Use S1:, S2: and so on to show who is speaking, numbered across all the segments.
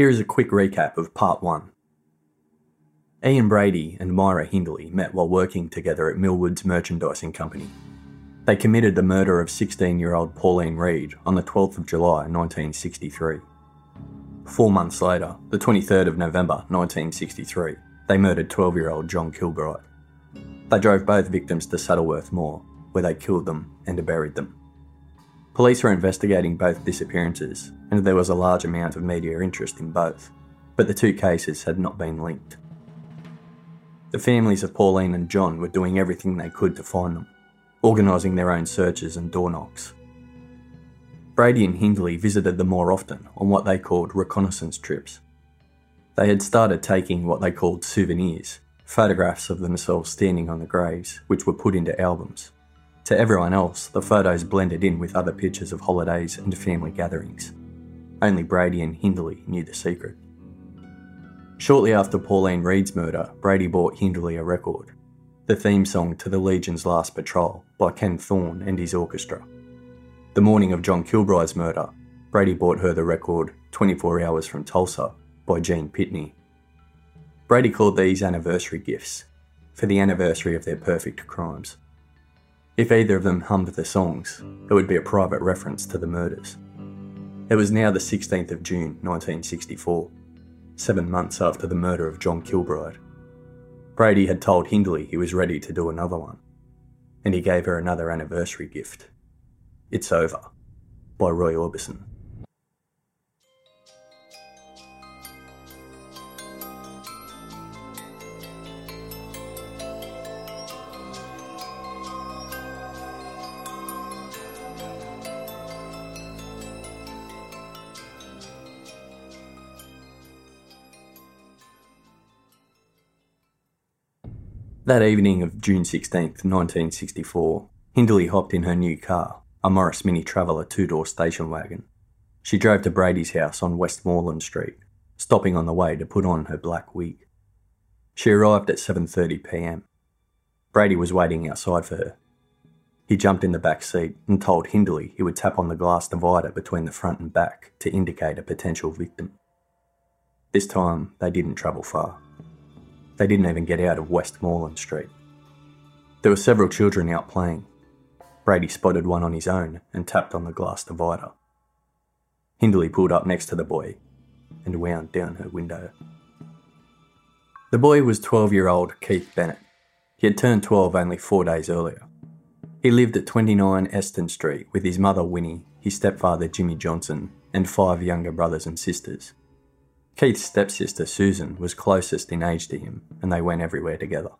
S1: Here is a quick recap of part one. Ian Brady and Myra Hindley met while working together at Millwards Merchandising Company. They committed the murder of 16 year old Pauline Reade on the 12th of July 1963. Four months later, the 23rd of November 1963, they murdered 12 year old John Kilbride. They drove both victims to Saddleworth Moor, where they killed them and buried them. Police were investigating both disappearances, and there was a large amount of media interest in both, but the two cases had not been linked. The families of Pauline and John were doing everything they could to find them, organising their own searches and door knocks. Brady and Hindley visited them more often on what they called reconnaissance trips. They had started taking what they called souvenirs, photographs of themselves standing on the graves, which were put into albums. To everyone else, the photos blended in with other pictures of holidays and family gatherings. Only Brady and Hindley knew the secret. Shortly after Pauline Reade's murder, Brady bought Hindley a record, the theme song to the Legion's Last Patrol by Ken Thorne and his orchestra. The morning of John Kilbride's murder, Brady bought her the record 24 Hours from Tulsa by Gene Pitney. Brady called these anniversary gifts for the anniversary of their perfect crimes. If either of them hummed the songs, it would be a private reference to the murders. It was now the 16th of June 1964, seven months after the murder of John Kilbride. Brady had told Hindley he was ready to do another one, and he gave her another anniversary gift. It's Over by Roy Orbison. That evening of June 16, 1964, Hindley hopped in her new car, a Morris Mini Traveller two door station wagon. She drove to Brady's house on Westmoreland Street, stopping on the way to put on her black wig. She arrived at 7:30 p.m. Brady was waiting outside for her. He jumped in the back seat and told Hindley he would tap on the glass divider between the front and back to indicate a potential victim. This time, they didn't travel far. They didn't even get out of Westmoreland Street. There were several children out playing. Brady spotted one on his own and tapped on the glass divider. Hindley pulled up next to the boy and wound down her window. The boy was 12 year old Keith Bennett. He had turned 12 only four days earlier. He lived at 29 Eston Street with his mother Winnie, his stepfather Jimmy Johnson, and five younger brothers and sisters. Keith's stepsister Susan was closest in age to him, and they went everywhere together.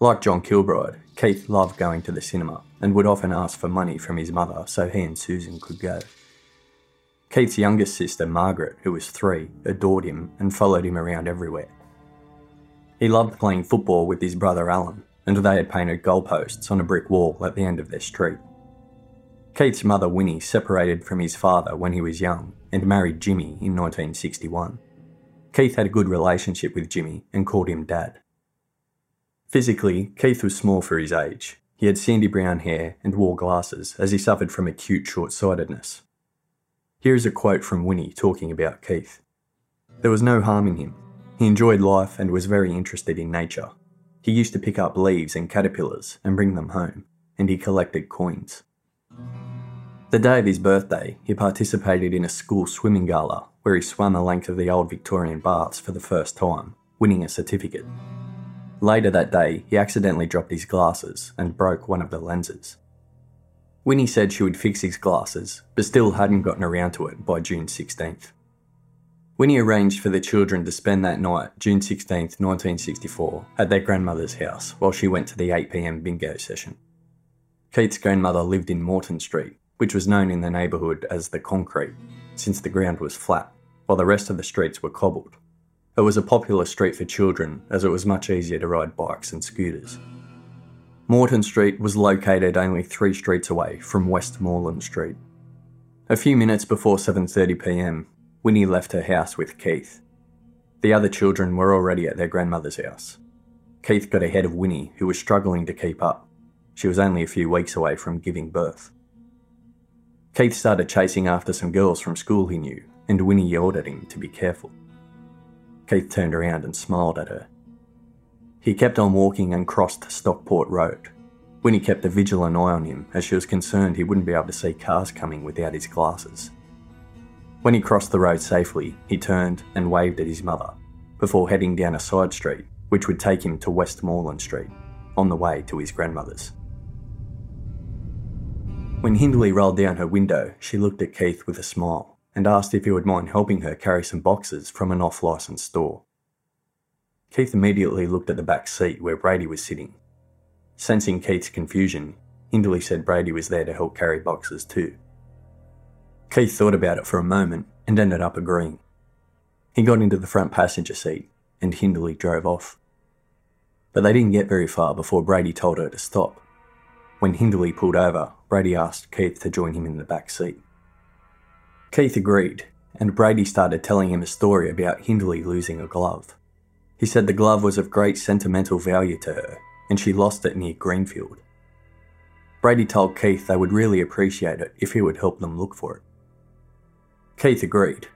S1: Like John Kilbride, Keith loved going to the cinema and would often ask for money from his mother so he and Susan could go. Keith's youngest sister, Margaret, who was three, adored him and followed him around everywhere. He loved playing football with his brother Alan, and they had painted goalposts on a brick wall at the end of their street. Keith's mother Winnie separated from his father when he was young and married Jimmy in 1961. Keith had a good relationship with Jimmy and called him Dad. Physically, Keith was small for his age. He had sandy brown hair and wore glasses as he suffered from acute short sightedness. Here is a quote from Winnie talking about Keith. There was no harm in him. He enjoyed life and was very interested in nature. He used to pick up leaves and caterpillars and bring them home, and he collected coins. The day of his birthday, he participated in a school swimming gala where he swam the length of the old Victorian baths for the first time, winning a certificate. Later that day, he accidentally dropped his glasses and broke one of the lenses. Winnie said she would fix his glasses, but still hadn't gotten around to it by June 16th. Winnie arranged for the children to spend that night, June 16th, 1964, at their grandmother's house while she went to the 8pm bingo session. Keith's grandmother lived in Morton Street, which was known in the neighbourhood as the concrete, since the ground was flat, while the rest of the streets were cobbled. It was a popular street for children as it was much easier to ride bikes and scooters. Morton Street was located only three streets away from Westmoreland Street. A few minutes before 7.30pm, Winnie left her house with Keith. The other children were already at their grandmother's house. Keith got ahead of Winnie, who was struggling to keep up. She was only a few weeks away from giving birth. Keith started chasing after some girls from school he knew, and Winnie yelled at him to be careful. Keith turned around and smiled at her. He kept on walking and crossed Stockport Road. Winnie kept a vigilant eye on him as she was concerned he wouldn't be able to see cars coming without his glasses. When he crossed the road safely, he turned and waved at his mother before heading down a side street which would take him to Westmoreland Street on the way to his grandmother's. When Hindley rolled down her window, she looked at Keith with a smile and asked if he would mind helping her carry some boxes from an off licensed store. Keith immediately looked at the back seat where Brady was sitting. Sensing Keith's confusion, Hindley said Brady was there to help carry boxes too. Keith thought about it for a moment and ended up agreeing. He got into the front passenger seat and Hindley drove off. But they didn't get very far before Brady told her to stop. When Hindley pulled over, Brady asked Keith to join him in the back seat. Keith agreed, and Brady started telling him a story about Hindley losing a glove. He said the glove was of great sentimental value to her, and she lost it near Greenfield. Brady told Keith they would really appreciate it if he would help them look for it. Keith agreed.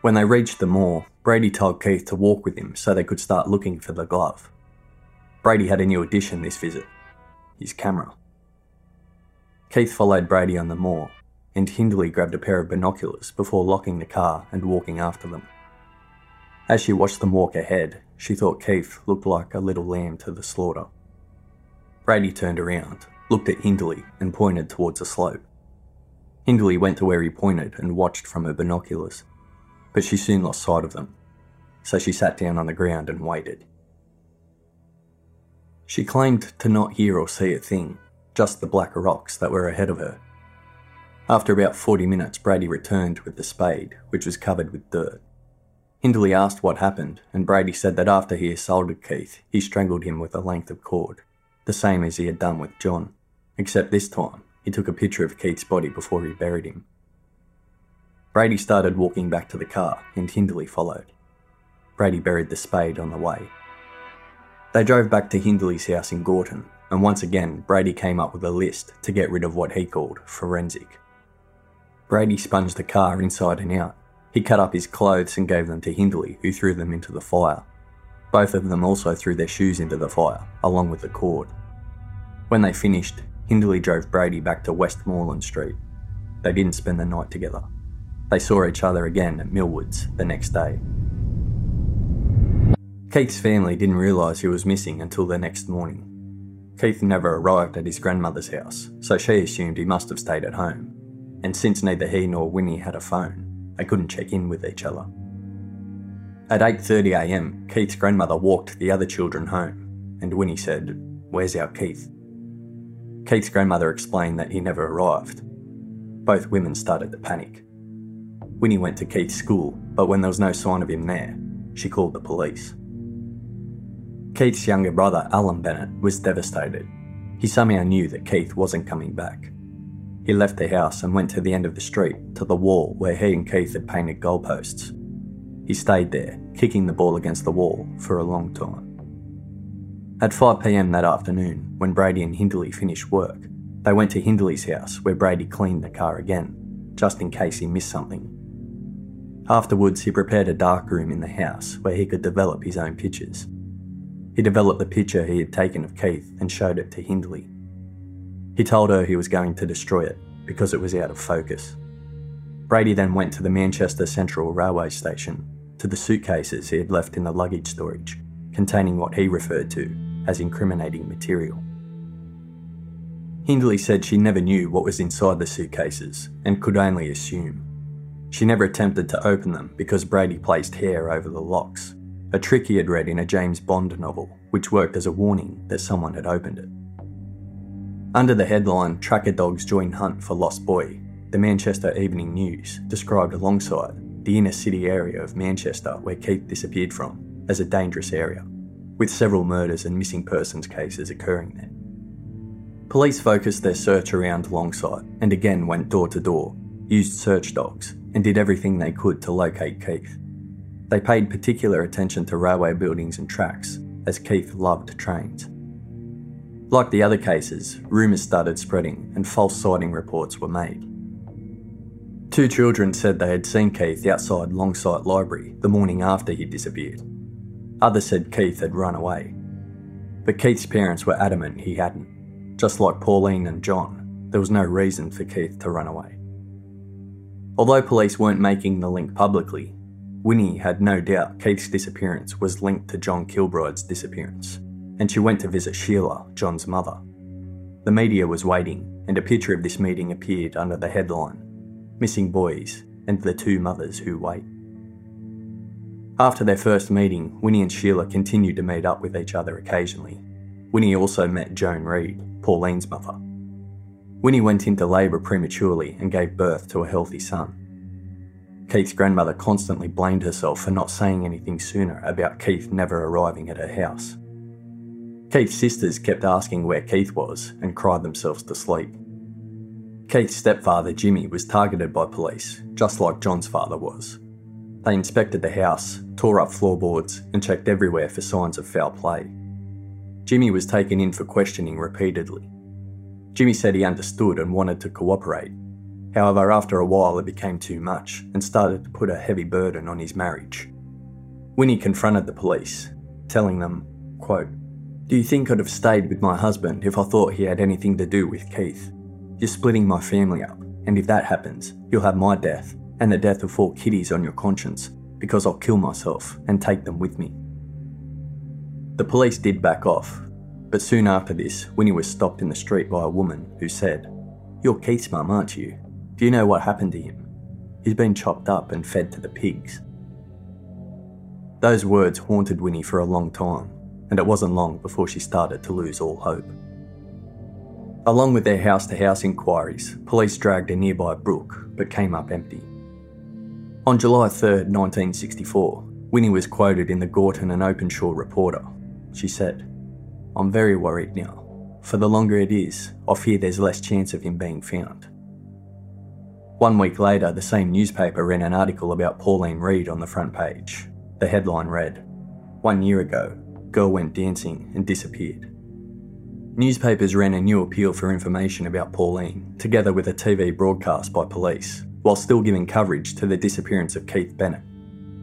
S1: When they reached the moor, Brady told Keith to walk with him so they could start looking for the glove. Brady had a new addition this visit his camera. Keith followed Brady on the moor, and Hindley grabbed a pair of binoculars before locking the car and walking after them. As she watched them walk ahead, she thought Keith looked like a little lamb to the slaughter. Brady turned around, looked at Hindley, and pointed towards a slope. Hindley went to where he pointed and watched from her binoculars, but she soon lost sight of them, so she sat down on the ground and waited. She claimed to not hear or see a thing, just the black rocks that were ahead of her. After about 40 minutes, Brady returned with the spade, which was covered with dirt. Hindley asked what happened, and Brady said that after he assaulted Keith, he strangled him with a length of cord, the same as he had done with John, except this time he took a picture of Keith's body before he buried him. Brady started walking back to the car, and Hindley followed. Brady buried the spade on the way. They drove back to Hindley's house in Gorton, and once again, Brady came up with a list to get rid of what he called forensic. Brady sponged the car inside and out. He cut up his clothes and gave them to Hindley, who threw them into the fire. Both of them also threw their shoes into the fire, along with the cord. When they finished, Hindley drove Brady back to Westmoreland Street. They didn't spend the night together. They saw each other again at Millwards the next day. Keith's family didn't realise he was missing until the next morning. Keith never arrived at his grandmother's house, so she assumed he must have stayed at home. And since neither he nor Winnie had a phone, they couldn't check in with each other. At 8.30am, Keith's grandmother walked the other children home, and Winnie said, Where's our Keith? Keith's grandmother explained that he never arrived. Both women started to panic. Winnie went to Keith's school, but when there was no sign of him there, she called the police. Keith's younger brother, Alan Bennett, was devastated. He somehow knew that Keith wasn't coming back. He left the house and went to the end of the street, to the wall where he and Keith had painted goalposts. He stayed there, kicking the ball against the wall, for a long time. At 5pm that afternoon, when Brady and Hindley finished work, they went to Hindley's house where Brady cleaned the car again, just in case he missed something. Afterwards, he prepared a dark room in the house where he could develop his own pictures. He developed the picture he had taken of Keith and showed it to Hindley. He told her he was going to destroy it because it was out of focus. Brady then went to the Manchester Central Railway Station to the suitcases he had left in the luggage storage, containing what he referred to as incriminating material. Hindley said she never knew what was inside the suitcases and could only assume. She never attempted to open them because Brady placed hair over the locks a trick he had read in a James Bond novel, which worked as a warning that someone had opened it. Under the headline Tracker Dogs Join Hunt for Lost Boy, the Manchester Evening News described alongside the inner city area of Manchester where Keith disappeared from as a dangerous area, with several murders and missing persons cases occurring there. Police focused their search around Longsight and again went door to door, used search dogs, and did everything they could to locate Keith. They paid particular attention to railway buildings and tracks, as Keith loved trains. Like the other cases, rumours started spreading and false sighting reports were made. Two children said they had seen Keith outside Longsight Library the morning after he disappeared. Others said Keith had run away. But Keith's parents were adamant he hadn't. Just like Pauline and John, there was no reason for Keith to run away. Although police weren't making the link publicly, Winnie had no doubt Keith's disappearance was linked to John Kilbride's disappearance, and she went to visit Sheila, John's mother. The media was waiting, and a picture of this meeting appeared under the headline Missing Boys and the Two Mothers Who Wait. After their first meeting, Winnie and Sheila continued to meet up with each other occasionally. Winnie also met Joan Reade, Pauline's mother. Winnie went into labour prematurely and gave birth to a healthy son. Keith's grandmother constantly blamed herself for not saying anything sooner about Keith never arriving at her house. Keith's sisters kept asking where Keith was and cried themselves to sleep. Keith's stepfather, Jimmy, was targeted by police, just like John's father was. They inspected the house, tore up floorboards, and checked everywhere for signs of foul play. Jimmy was taken in for questioning repeatedly. Jimmy said he understood and wanted to cooperate. However, after a while, it became too much and started to put a heavy burden on his marriage. Winnie confronted the police, telling them, quote, Do you think I'd have stayed with my husband if I thought he had anything to do with Keith? You're splitting my family up, and if that happens, you'll have my death and the death of four kiddies on your conscience because I'll kill myself and take them with me. The police did back off, but soon after this, Winnie was stopped in the street by a woman who said, You're Keith's mum, aren't you? Do you know what happened to him? He's been chopped up and fed to the pigs. Those words haunted Winnie for a long time, and it wasn't long before she started to lose all hope. Along with their house to house inquiries, police dragged a nearby brook but came up empty. On July 3, 1964, Winnie was quoted in the Gorton and Openshaw Reporter. She said, I'm very worried now. For the longer it is, I fear there's less chance of him being found. One week later, the same newspaper ran an article about Pauline Reade on the front page. The headline read, One year ago, girl went dancing and disappeared. Newspapers ran a new appeal for information about Pauline, together with a TV broadcast by police, while still giving coverage to the disappearance of Keith Bennett.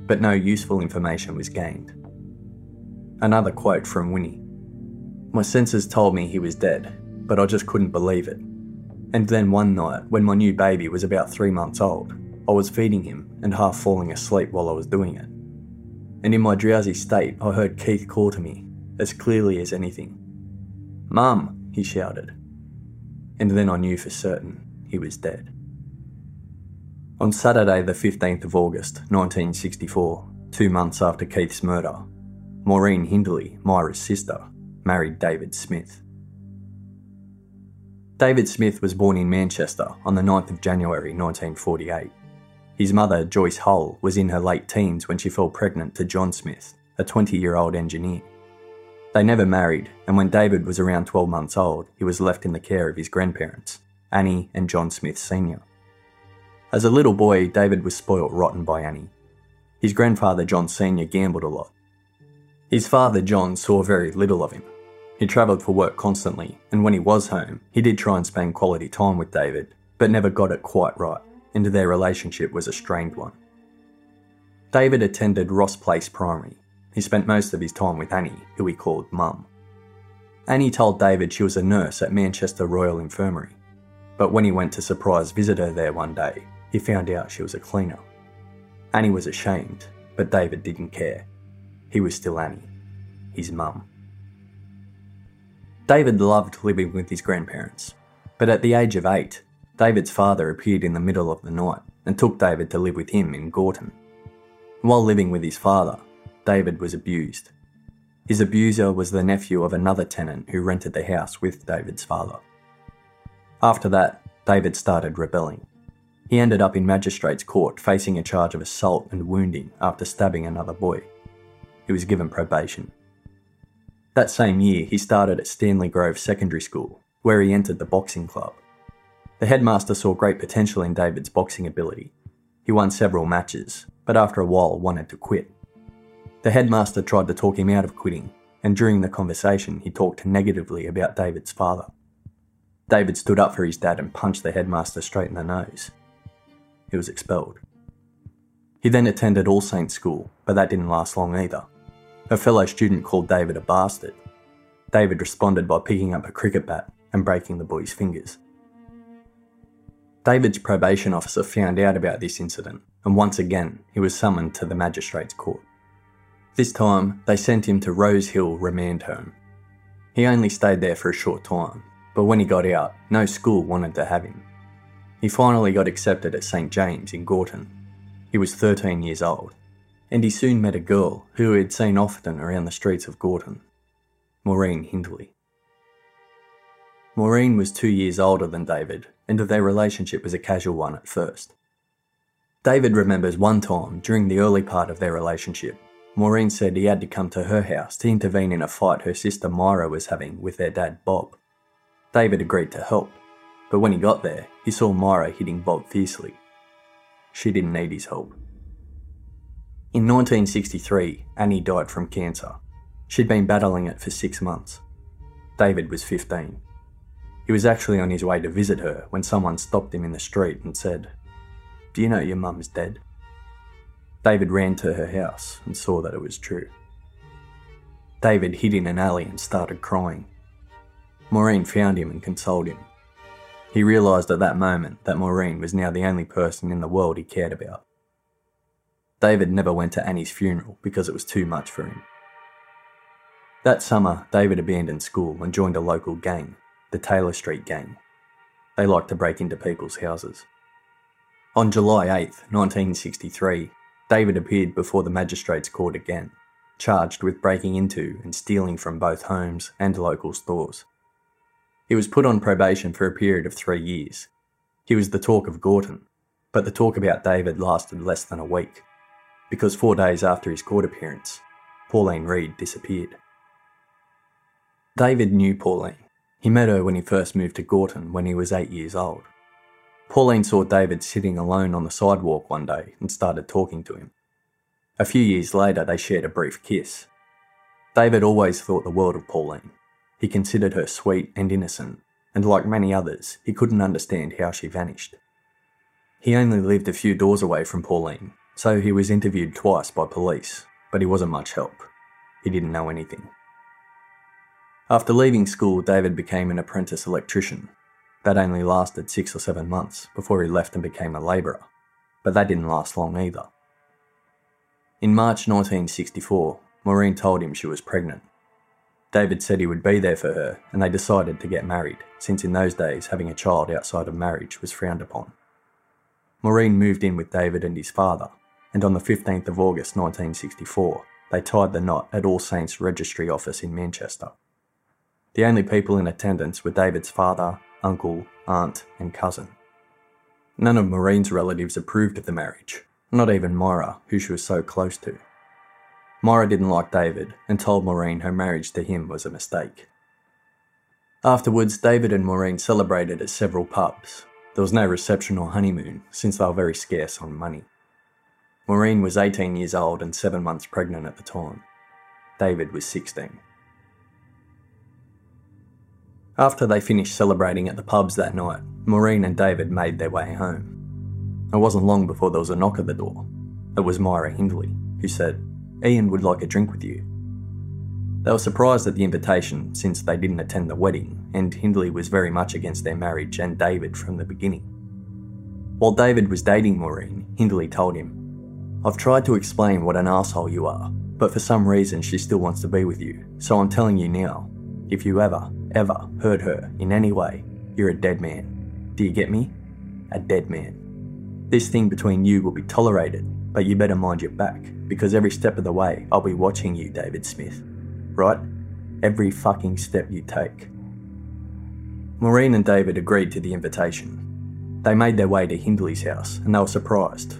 S1: But no useful information was gained. Another quote from Winnie My senses told me he was dead, but I just couldn't believe it. And then one night, when my new baby was about three months old, I was feeding him and half falling asleep while I was doing it. And in my drowsy state, I heard Keith call to me, as clearly as anything. Mum, he shouted. And then I knew for certain he was dead. On Saturday, the 15th of August, 1964, two months after Keith's murder, Maureen Hindley, Myra's sister, married David Smith. David Smith was born in Manchester on the 9th of January 1948. His mother, Joyce Hull, was in her late teens when she fell pregnant to John Smith, a 20 year old engineer. They never married, and when David was around 12 months old, he was left in the care of his grandparents, Annie and John Smith Sr. As a little boy, David was spoilt rotten by Annie. His grandfather, John Sr., gambled a lot. His father, John, saw very little of him. He travelled for work constantly, and when he was home, he did try and spend quality time with David, but never got it quite right, and their relationship was a strained one. David attended Ross Place Primary, he spent most of his time with Annie, who he called Mum. Annie told David she was a nurse at Manchester Royal Infirmary, but when he went to surprise visit her there one day, he found out she was a cleaner. Annie was ashamed, but David didn't care. He was still Annie, his mum. David loved living with his grandparents, but at the age of eight, David's father appeared in the middle of the night and took David to live with him in Gorton. While living with his father, David was abused. His abuser was the nephew of another tenant who rented the house with David's father. After that, David started rebelling. He ended up in magistrate's court facing a charge of assault and wounding after stabbing another boy. He was given probation. That same year, he started at Stanley Grove Secondary School, where he entered the boxing club. The headmaster saw great potential in David's boxing ability. He won several matches, but after a while wanted to quit. The headmaster tried to talk him out of quitting, and during the conversation, he talked negatively about David's father. David stood up for his dad and punched the headmaster straight in the nose. he was expelled. He then attended All Saints School, but that didn't last long either. A fellow student called David a bastard. David responded by picking up a cricket bat and breaking the boy's fingers. David's probation officer found out about this incident, and once again he was summoned to the magistrate's court. This time, they sent him to Rose Hill Remand Home. He only stayed there for a short time, but when he got out, no school wanted to have him. He finally got accepted at St James in Gorton. He was 13 years old, and he soon met a girl who he had seen often around the streets of Gorton Maureen Hindley. Maureen was two years older than David, and their relationship was a casual one at first. David remembers one time during the early part of their relationship, Maureen said he had to come to her house to intervene in a fight her sister Myra was having with their dad Bob. David agreed to help, but when he got there, he saw Myra hitting Bob fiercely. She didn't need his help. In 1963, Annie died from cancer. She'd been battling it for six months. David was 15. He was actually on his way to visit her when someone stopped him in the street and said, Do you know your mum's dead? David ran to her house and saw that it was true. David hid in an alley and started crying. Maureen found him and consoled him. He realised at that moment that Maureen was now the only person in the world he cared about. David never went to Annie's funeral because it was too much for him. That summer, David abandoned school and joined a local gang the Taylor Street Gang. They liked to break into people's houses. On July 8, 1963, David appeared before the magistrate's court again, charged with breaking into and stealing from both homes and local stores. He was put on probation for a period of three years. He was the talk of Gorton, but the talk about David lasted less than a week, because four days after his court appearance, Pauline Reade disappeared. David knew Pauline he met her when he first moved to Gorton when he was eight years old. Pauline saw David sitting alone on the sidewalk one day and started talking to him. A few years later, they shared a brief kiss. David always thought the world of Pauline. He considered her sweet and innocent, and like many others, he couldn't understand how she vanished. He only lived a few doors away from Pauline, so he was interviewed twice by police, but he wasn't much help. He didn't know anything. After leaving school, David became an apprentice electrician. That only lasted six or seven months before he left and became a labourer, but that didn't last long either. In March 1964, Maureen told him she was pregnant. David said he would be there for her, and they decided to get married, since in those days having a child outside of marriage was frowned upon. Maureen moved in with David and his father, and on the 15th of August 1964, they tied the knot at All Saints Registry Office in Manchester. The only people in attendance were David's father, uncle, aunt, and cousin. None of Maureen's relatives approved of the marriage, not even Myra, who she was so close to. Myra didn't like David and told Maureen her marriage to him was a mistake. Afterwards, David and Maureen celebrated at several pubs. There was no reception or honeymoon, since they were very scarce on money. Maureen was 18 years old and 7 months pregnant at the time. David was 16. After they finished celebrating at the pubs that night, Maureen and David made their way home. It wasn't long before there was a knock at the door. It was Myra Hindley, who said, Ian would like a drink with you. They were surprised at the invitation since they didn't attend the wedding, and Hindley was very much against their marriage and David from the beginning. While David was dating Maureen, Hindley told him, I've tried to explain what an asshole you are, but for some reason she still wants to be with you, so I'm telling you now. If you ever, ever hurt her in any way, you're a dead man. Do you get me? A dead man. This thing between you will be tolerated, but you better mind your back, because every step of the way I'll be watching you, David Smith. Right? Every fucking step you take. Maureen and David agreed to the invitation. They made their way to Hindley's house, and they were surprised.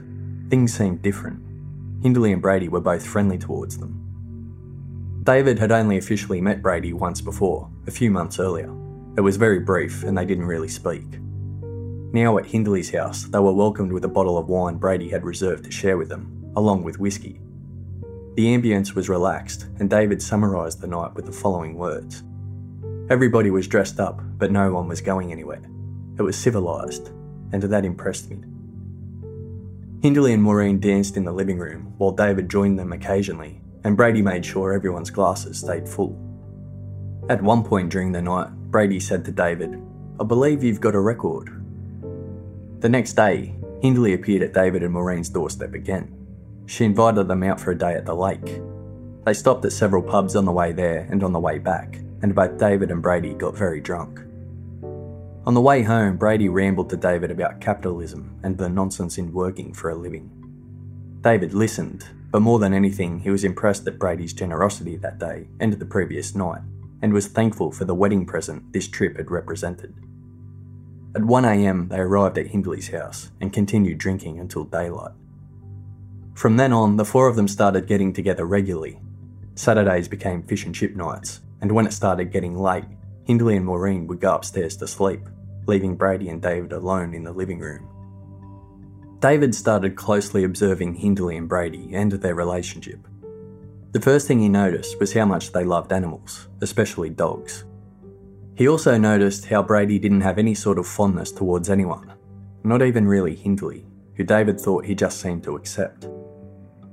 S1: Things seemed different. Hindley and Brady were both friendly towards them. David had only officially met Brady once before, a few months earlier. It was very brief and they didn't really speak. Now at Hindley's house, they were welcomed with a bottle of wine Brady had reserved to share with them, along with whiskey. The ambience was relaxed, and David summarised the night with the following words Everybody was dressed up, but no one was going anywhere. It was civilised, and that impressed me. Hindley and Maureen danced in the living room while David joined them occasionally, and Brady made sure everyone's glasses stayed full. At one point during the night, Brady said to David, I believe you've got a record. The next day, Hindley appeared at David and Maureen's doorstep again. She invited them out for a day at the lake. They stopped at several pubs on the way there and on the way back, and both David and Brady got very drunk. On the way home, Brady rambled to David about capitalism and the nonsense in working for a living. David listened, but more than anything, he was impressed at Brady's generosity that day and the previous night, and was thankful for the wedding present this trip had represented. At 1am, they arrived at Hindley's house and continued drinking until daylight. From then on, the four of them started getting together regularly. Saturdays became fish and chip nights, and when it started getting late, Hindley and Maureen would go upstairs to sleep, leaving Brady and David alone in the living room. David started closely observing Hindley and Brady and their relationship. The first thing he noticed was how much they loved animals, especially dogs. He also noticed how Brady didn't have any sort of fondness towards anyone, not even really Hindley, who David thought he just seemed to accept.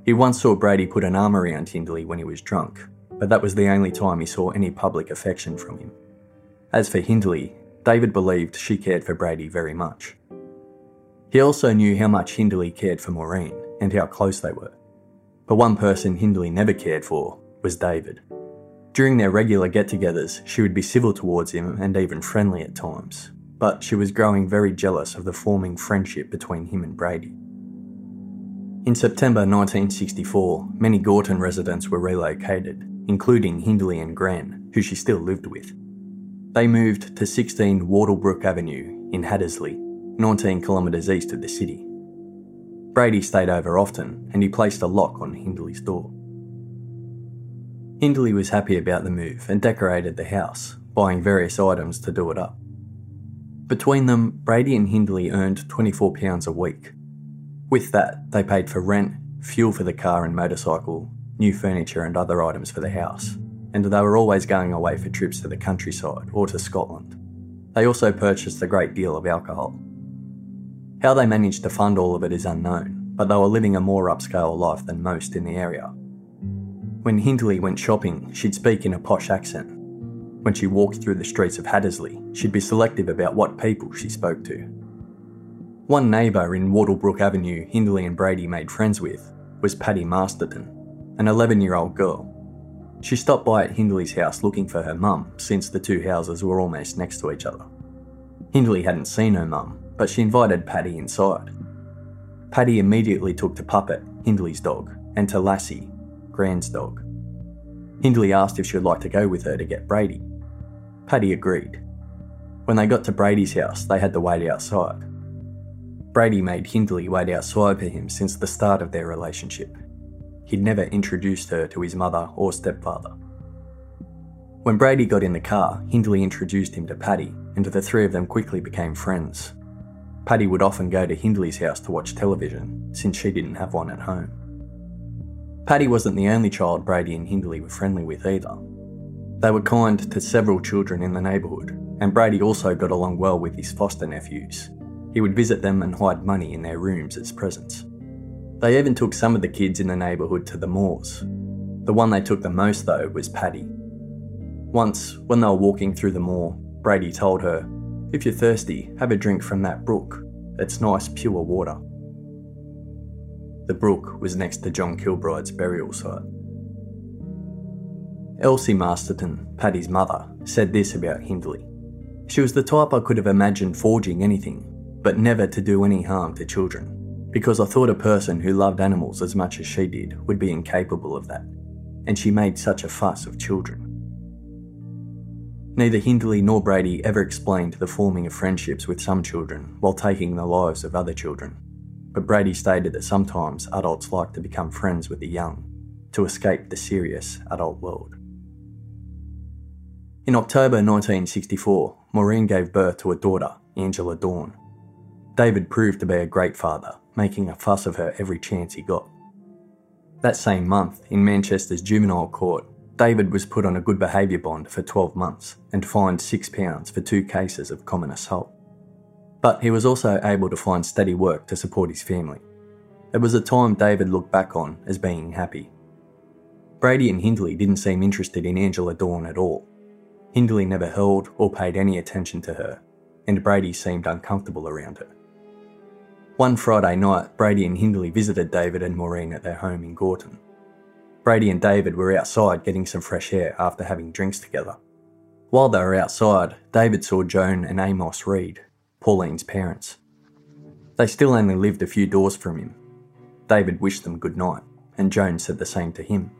S1: He once saw Brady put an arm around Hindley when he was drunk, but that was the only time he saw any public affection from him. As for Hindley, David believed she cared for Brady very much. He also knew how much Hindley cared for Maureen and how close they were. But one person Hindley never cared for was David. During their regular get togethers, she would be civil towards him and even friendly at times, but she was growing very jealous of the forming friendship between him and Brady. In September 1964, many Gorton residents were relocated, including Hindley and Gran, who she still lived with. They moved to 16 Wardlebrook Avenue in Hattersley, 19 kilometres east of the city. Brady stayed over often and he placed a lock on Hindley's door. Hindley was happy about the move and decorated the house, buying various items to do it up. Between them, Brady and Hindley earned £24 a week. With that, they paid for rent, fuel for the car and motorcycle, new furniture, and other items for the house and they were always going away for trips to the countryside or to Scotland. They also purchased a great deal of alcohol. How they managed to fund all of it is unknown, but they were living a more upscale life than most in the area. When Hindley went shopping, she'd speak in a posh accent. When she walked through the streets of Hattersley, she'd be selective about what people she spoke to. One neighbour in Wardlebrook Avenue Hindley and Brady made friends with was Paddy Masterton, an 11 year old girl she stopped by at Hindley's house looking for her mum, since the two houses were almost next to each other. Hindley hadn't seen her mum, but she invited Paddy inside. Paddy immediately took to Puppet, Hindley's dog, and to Lassie, Gran's dog. Hindley asked if she would like to go with her to get Brady. Paddy agreed. When they got to Brady's house, they had to wait outside. Brady made Hindley wait outside for him since the start of their relationship he'd never introduced her to his mother or stepfather. When Brady got in the car, Hindley introduced him to Paddy, and the three of them quickly became friends. Paddy would often go to Hindley's house to watch television, since she didn't have one at home. Paddy wasn't the only child Brady and Hindley were friendly with either. They were kind to several children in the neighbourhood, and Brady also got along well with his foster nephews. He would visit them and hide money in their rooms as presents. They even took some of the kids in the neighbourhood to the moors. The one they took the most, though, was Paddy. Once, when they were walking through the moor, Brady told her, If you're thirsty, have a drink from that brook. It's nice, pure water. The brook was next to John Kilbride's burial site. Elsie Masterton, Paddy's mother, said this about Hindley. She was the type I could have imagined forging anything, but never to do any harm to children because I thought a person who loved animals as much as she did would be incapable of that, and she made such a fuss of children. Neither Hindley nor Brady ever explained the forming of friendships with some children while taking the lives of other children, but Brady stated that sometimes adults like to become friends with the young to escape the serious adult world. In October 1964, Maureen gave birth to a daughter, Angela Dawn. David proved to be a great father making a fuss of her every chance he got. That same month, in Manchester's juvenile court, David was put on a good behaviour bond for 12 months and fined £6 for two cases of common assault. But he was also able to find steady work to support his family. It was a time David looked back on as being happy. Brady and Hindley didn't seem interested in Angela Dawn at all. Hindley never held or paid any attention to her, and Brady seemed uncomfortable around her. One Friday night, Brady and Hindley visited David and Maureen at their home in Gorton. Brady and David were outside getting some fresh air after having drinks together. While they were outside, David saw Joan and Amos Reade, Pauline's parents. They still only lived a few doors from him. David wished them good night, and Joan said the same to him.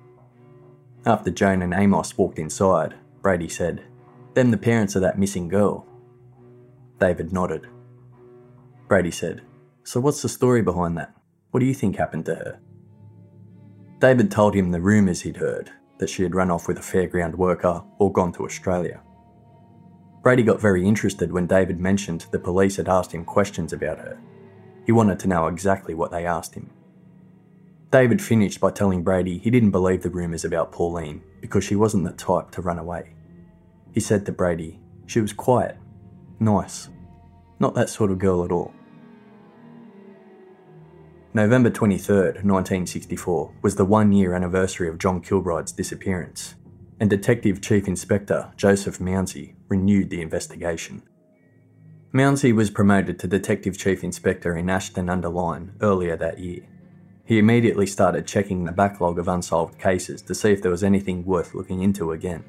S1: After Joan and Amos walked inside, Brady said, Them the parents of that missing girl. David nodded. Brady said, So what's the story behind that? What do you think happened to her? David told him the rumours he'd heard that she had run off with a fairground worker or gone to Australia. Brady got very interested when David mentioned the police had asked him questions about her. He wanted to know exactly what they asked him. David finished by telling Brady he didn't believe the rumours about Pauline because she wasn't the type to run away. He said to Brady, she was quiet, nice, not that sort of girl at all. November 23rd, 1964, was the one year anniversary of John Kilbride's disappearance, and Detective Chief Inspector Joseph Mounsey renewed the investigation. Mounsey was promoted to Detective Chief Inspector in Ashton under Lyne earlier that year. He immediately started checking the backlog of unsolved cases to see if there was anything worth looking into again.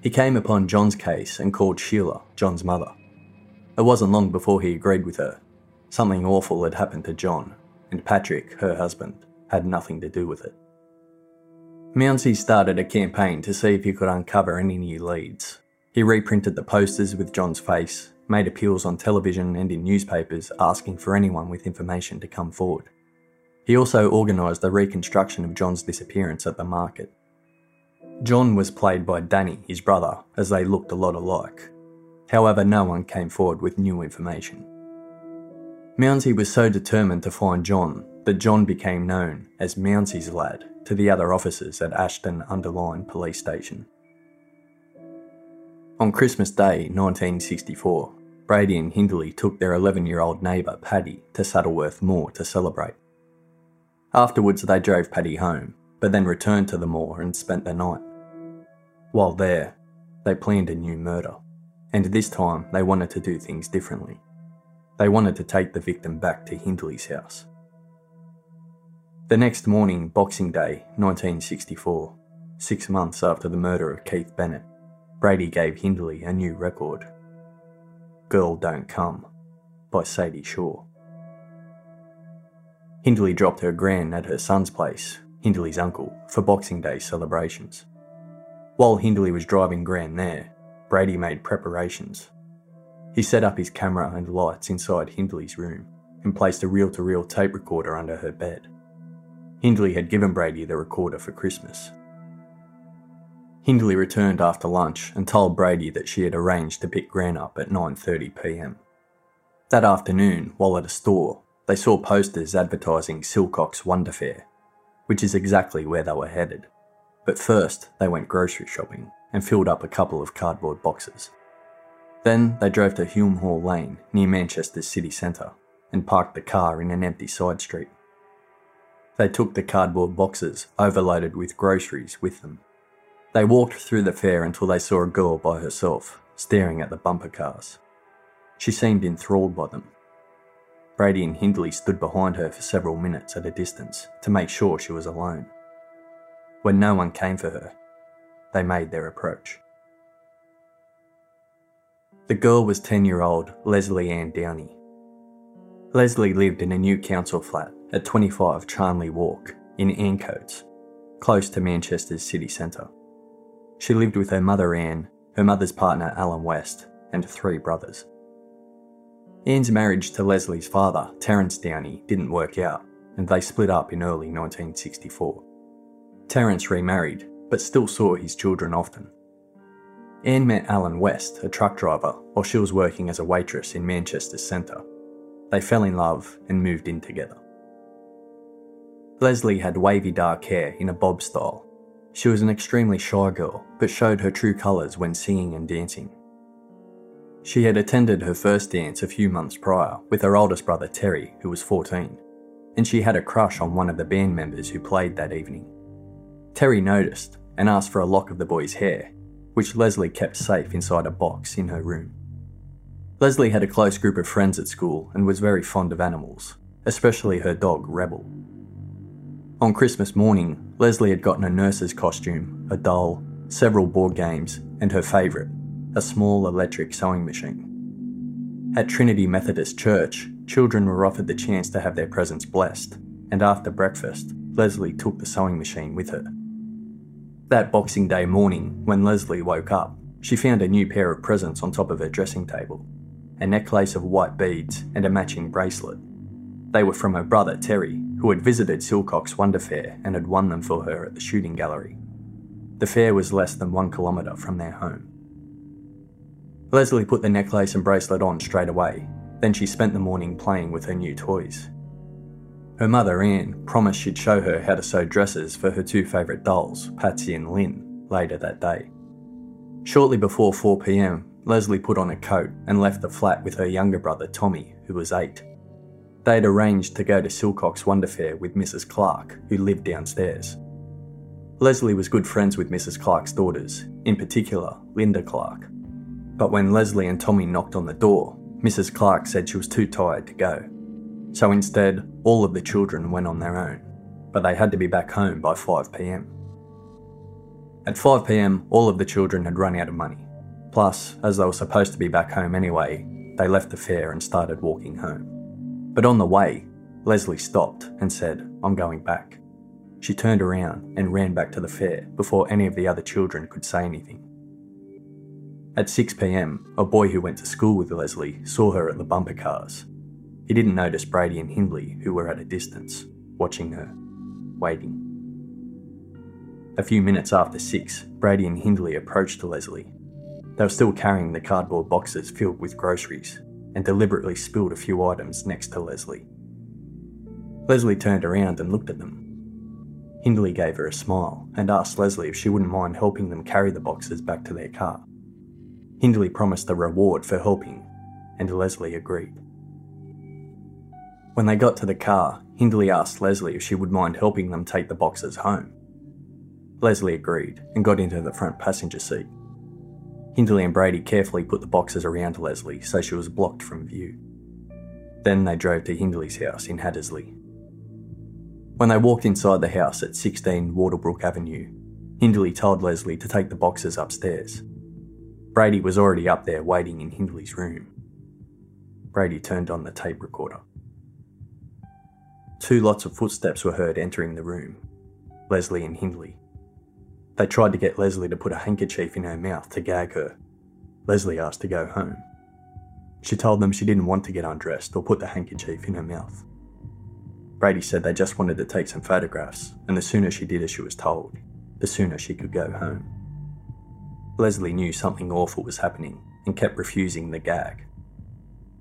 S1: He came upon John's case and called Sheila, John's mother. It wasn't long before he agreed with her. Something awful had happened to John, and Patrick, her husband, had nothing to do with it. Mounsey started a campaign to see if he could uncover any new leads. He reprinted the posters with John's face, made appeals on television and in newspapers asking for anyone with information to come forward. He also organised the reconstruction of John's disappearance at the market. John was played by Danny, his brother, as they looked a lot alike. However, no one came forward with new information. Mounsey was so determined to find John that John became known as Mounsey's lad to the other officers at Ashton Under Lyne Police Station. On Christmas Day 1964, Brady and Hindley took their 11 year old neighbour Paddy to Saddleworth Moor to celebrate. Afterwards, they drove Paddy home, but then returned to the moor and spent the night. While there, they planned a new murder, and this time they wanted to do things differently. They wanted to take the victim back to Hindley's house. The next morning, Boxing Day, 1964, six months after the murder of Keith Bennett, Brady gave Hindley a new record Girl Don't Come by Sandie Shaw. Hindley dropped her gran at her son's place, Hindley's uncle, for Boxing Day celebrations. While Hindley was driving Gran there, Brady made preparations. He set up his camera and lights inside Hindley's room and placed a reel to reel tape recorder under her bed. Hindley had given Brady the recorder for Christmas. Hindley returned after lunch and told Brady that she had arranged to pick Gran up at 9:30 p.m. That afternoon, while at a store, they saw posters advertising Silcock's Wonder Fair, which is exactly where they were headed. But first, they went grocery shopping and filled up a couple of cardboard boxes. Then they drove to Hulme Hall Lane near Manchester's city centre and parked the car in an empty side street. They took the cardboard boxes, overloaded with groceries, with them. They walked through the fair until they saw a girl by herself, staring at the bumper cars. She seemed enthralled by them Brady and Hindley stood behind her for several minutes at a distance to make sure she was alone. When no one came for her, they made their approach. The girl was 10 year old Lesley Ann Downey. Lesley lived in a new council flat at 25 Charnley Walk in Ancoats, close to Manchester's city centre. She lived with her mother Anne, her mother's partner Alan West, and three brothers. Ann's marriage to Lesley's father, Terence Downey, didn't work out, and they split up in early 1964. Terence remarried, but still saw his children often. Anne met Alan West, a truck driver, while she was working as a waitress in Manchester's centre. They fell in love and moved in together. Lesley had wavy dark hair in a bob style. She was an extremely shy girl, but showed her true colours when singing and dancing. She had attended her first dance a few months prior with her oldest brother Terry, who was 14, and she had a crush on one of the band members who played that evening. Terry noticed and asked for a lock of the boy's hair, which Lesley kept safe inside a box in her room. Lesley had a close group of friends at school and was very fond of animals, especially her dog Rebel. On Christmas morning, Lesley had gotten a nurse's costume, a doll, several board games, and her favourite, a small electric sewing machine. At Trinity Methodist Church, children were offered the chance to have their presents blessed, and after breakfast, Lesley took the sewing machine with her. That Boxing Day morning, when Lesley woke up, she found a new pair of presents on top of her dressing table a necklace of white beads and a matching bracelet. They were from her brother Terry, who had visited Silcock's Wonder Fair and had won them for her at the shooting gallery. The fair was less than one kilometre from their home. Lesley put the necklace and bracelet on straight away, then she spent the morning playing with her new toys. Her mother, Anne, promised she'd show her how to sew dresses for her two favourite dolls, Patsy and Lynn, later that day. Shortly before 4pm, Lesley put on a coat and left the flat with her younger brother Tommy, who was eight. They'd arranged to go to Silcock's Wonder Fair with Mrs. Clark, who lived downstairs. Lesley was good friends with Mrs. Clark's daughters, in particular, Linda Clark. But when Lesley and Tommy knocked on the door, Mrs. Clark said she was too tired to go. So instead, all of the children went on their own, but they had to be back home by 5pm. At 5pm, all of the children had run out of money. Plus, as they were supposed to be back home anyway, they left the fair and started walking home. But on the way, Lesley stopped and said, I'm going back. She turned around and ran back to the fair before any of the other children could say anything. At 6pm, a boy who went to school with Lesley saw her at the bumper cars. He didn't notice Brady and Hindley, who were at a distance, watching her, waiting. A few minutes after 6, Brady and Hindley approached Lesley. They were still carrying the cardboard boxes filled with groceries and deliberately spilled a few items next to Lesley. Lesley turned around and looked at them. Hindley gave her a smile and asked Lesley if she wouldn't mind helping them carry the boxes back to their car. Hindley promised a reward for helping, and Lesley agreed. When they got to the car, Hindley asked Lesley if she would mind helping them take the boxes home. Lesley agreed and got into the front passenger seat. Hindley and Brady carefully put the boxes around Lesley so she was blocked from view. Then they drove to Hindley's house in Hattersley. When they walked inside the house at 16 Wardlebrook Avenue, Hindley told Lesley to take the boxes upstairs. Brady was already up there waiting in Hindley's room. Brady turned on the tape recorder. Two lots of footsteps were heard entering the room Lesley and Hindley. They tried to get Lesley to put a handkerchief in her mouth to gag her. Lesley asked to go home. She told them she didn't want to get undressed or put the handkerchief in her mouth. Brady said they just wanted to take some photographs, and the sooner she did as she was told, the sooner she could go home. Lesley knew something awful was happening and kept refusing the gag.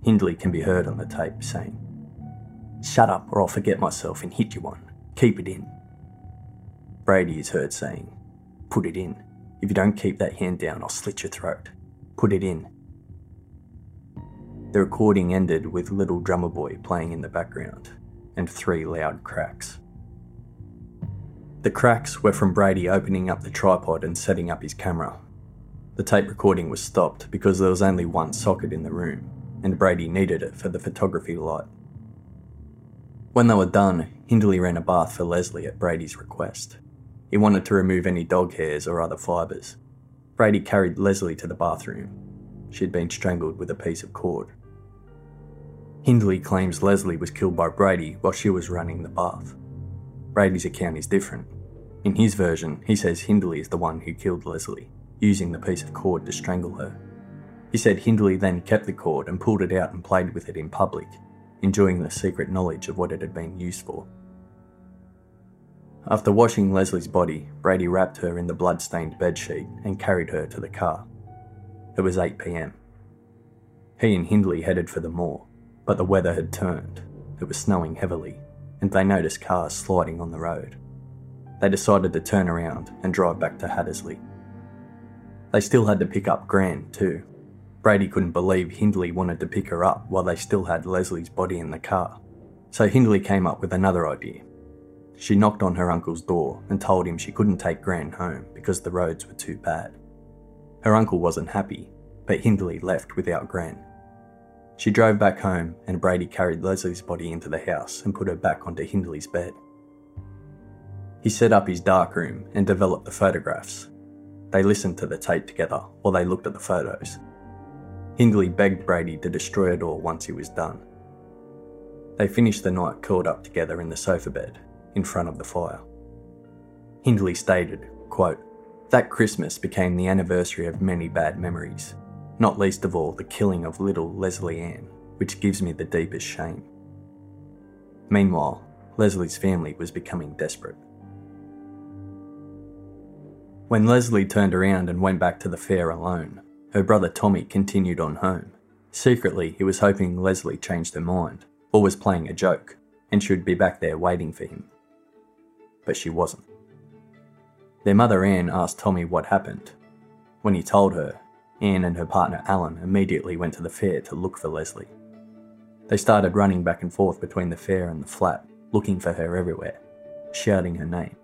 S1: Hindley can be heard on the tape saying, Shut up or I'll forget myself and hit you one. Keep it in. Brady is heard saying, Put it in. If you don't keep that hand down, I'll slit your throat. Put it in. The recording ended with Little Drummer Boy playing in the background and three loud cracks. The cracks were from Brady opening up the tripod and setting up his camera the tape recording was stopped because there was only one socket in the room, and Brady needed it for the photography light. When they were done, Hindley ran a bath for Lesley at Brady's request. He wanted to remove any dog hairs or other fibres. Brady carried Lesley to the bathroom. She had been strangled with a piece of cord. Hindley claims Lesley was killed by Brady while she was running the bath. Brady's account is different. In his version, he says Hindley is the one who killed Lesley using the piece of cord to strangle her. He said Hindley then kept the cord and pulled it out and played with it in public, enjoying the secret knowledge of what it had been used for. After washing Lesley's body, Brady wrapped her in the blood-stained bedsheet and carried her to the car. It was 8 pm. He and Hindley headed for the moor, but the weather had turned. It was snowing heavily, and they noticed cars sliding on the road. They decided to turn around and drive back to Hattersley. They still had to pick up Gran, too. Brady couldn't believe Hindley wanted to pick her up while they still had Lesley's body in the car, So Hindley came up with another idea. She knocked on her uncle's door and told him she couldn't take Gran home because the roads were too bad. Her uncle wasn't happy, but Hindley left without Gran. She drove back home and Brady carried Lesley's body into the house and put her back onto Hindley's bed. He set up his darkroom and developed the photographs. They listened to the tape together while they looked at the photos. Hindley begged Brady to destroy it all once he was done. They finished the night curled up together in the sofa bed in front of the fire. Hindley stated, quote, That Christmas became the anniversary of many bad memories, not least of all the killing of little Lesley Ann, which gives me the deepest shame. Meanwhile, Lesley's family was becoming desperate. When Lesley turned around and went back to the fair alone, her brother Tommy continued on home. Secretly, he was hoping Lesley changed her mind, or was playing a joke, and she would be back there waiting for him. But she wasn't. Their mother Anne asked Tommy what happened. When he told her, Anne and her partner Alan immediately went to the fair to look for Lesley. They started running back and forth between the fair and the flat, looking for her everywhere, shouting her name.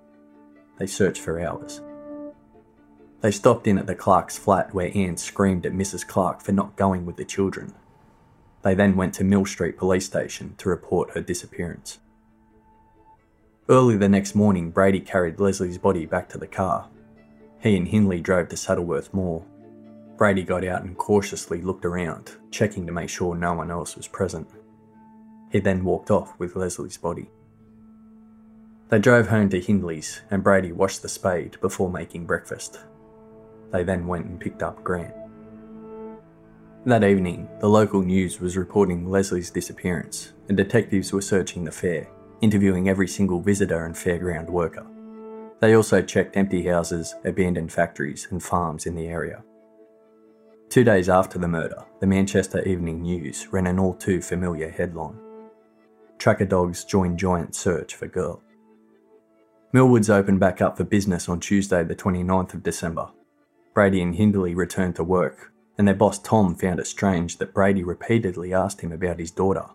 S1: They searched for hours. They stopped in at the Clark's flat where Anne screamed at Mrs. Clark for not going with the children. They then went to Mill Street Police Station to report her disappearance. Early the next morning, Brady carried Lesley's body back to the car. He and Hindley drove to Saddleworth Moor. Brady got out and cautiously looked around, checking to make sure no one else was present. He then walked off with Lesley's body. They drove home to Hindley's and Brady washed the spade before making breakfast. They then went and picked up Gran. That evening, the local news was reporting Lesley's disappearance, and detectives were searching the fair, interviewing every single visitor and fairground worker. They also checked empty houses, abandoned factories, and farms in the area. Two days after the murder, the Manchester Evening News ran an all too familiar headline Tracker dogs join giant search for girl. Millwards opened back up for business on Tuesday, the 29th of December, Brady and Hindley returned to work, and their boss Tom found it strange that Brady repeatedly asked him about his daughter.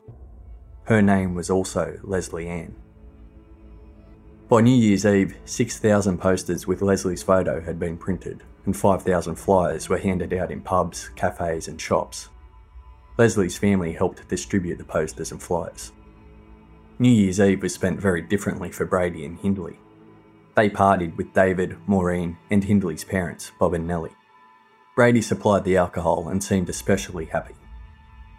S1: Her name was also Leslie Ann. By New Year's Eve, 6,000 posters with Lesley's photo had been printed, and 5,000 flyers were handed out in pubs, cafes, and shops. Lesley's family helped distribute the posters and flyers. New Year's Eve was spent very differently for Brady and Hindley. They partied with David, Maureen, and Hindley's parents, Bob and Nellie. Brady supplied the alcohol and seemed especially happy.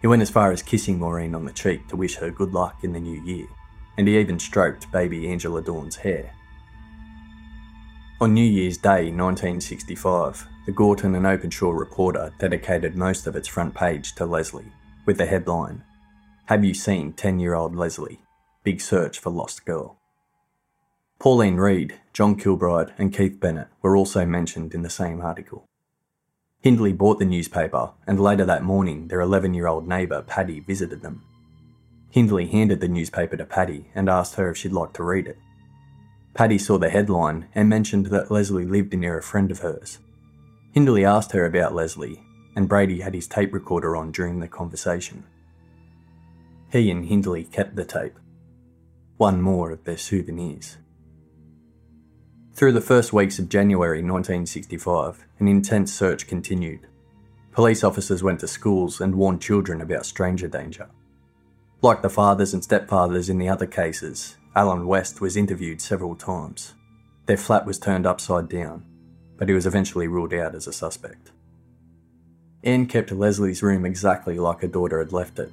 S1: He went as far as kissing Maureen on the cheek to wish her good luck in the new year, and he even stroked baby Angela Dawn's hair. On New Year's Day 1965, the Gorton and Openshaw Reporter dedicated most of its front page to Lesley, with the headline Have you seen 10 year old Lesley? Big search for lost girl. Pauline Reade, John Kilbride, and Keith Bennett were also mentioned in the same article. Hindley bought the newspaper, and later that morning, their 11 year old neighbour, Paddy, visited them. Hindley handed the newspaper to Paddy and asked her if she'd like to read it. Paddy saw the headline and mentioned that Lesley lived near a friend of hers. Hindley asked her about Lesley, and Brady had his tape recorder on during the conversation. He and Hindley kept the tape. One more of their souvenirs. Through the first weeks of January 1965, an intense search continued. Police officers went to schools and warned children about stranger danger. Like the fathers and stepfathers in the other cases, Alan West was interviewed several times. Their flat was turned upside down, but he was eventually ruled out as a suspect. Anne kept Lesley's room exactly like her daughter had left it.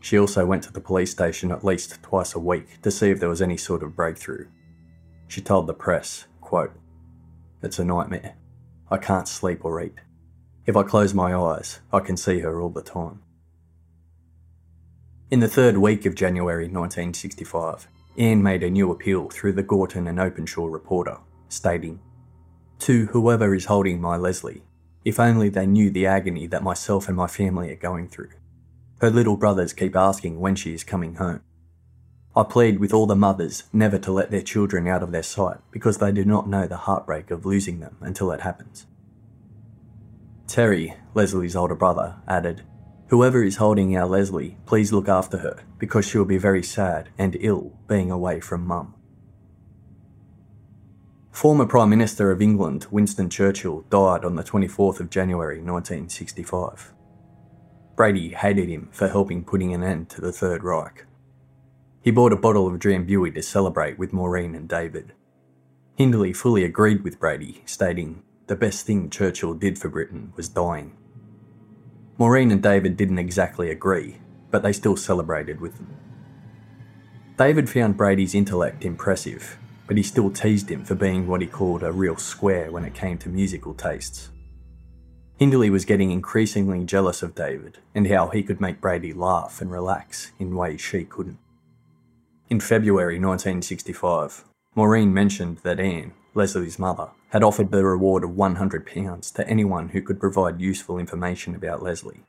S1: She also went to the police station at least twice a week to see if there was any sort of breakthrough. She told the press, quote, It's a nightmare. I can't sleep or eat. If I close my eyes, I can see her all the time. In the third week of January 1965, Anne made a new appeal through the Gorton and Openshaw reporter, stating, To whoever is holding my Lesley, if only they knew the agony that myself and my family are going through. Her little brothers keep asking when she is coming home. I plead with all the mothers never to let their children out of their sight because they do not know the heartbreak of losing them until it happens. Terry, Lesley's older brother, added, Whoever is holding our Lesley, please look after her because she will be very sad and ill being away from Mum. Former Prime Minister of England Winston Churchill died on the 24th of January 1965. Brady hated him for helping putting an end to the Third Reich. He bought a bottle of Drambuie to celebrate with Maureen and David. Hindley fully agreed with Brady, stating, The best thing Churchill did for Britain was dying. Maureen and David didn't exactly agree, but they still celebrated with them. David found Brady's intellect impressive, but he still teased him for being what he called a real square when it came to musical tastes. Hindley was getting increasingly jealous of David and how he could make Brady laugh and relax in ways she couldn't. In February 1965, Maureen mentioned that Anne, Lesley's mother, had offered the reward of £100 to anyone who could provide useful information about Lesley.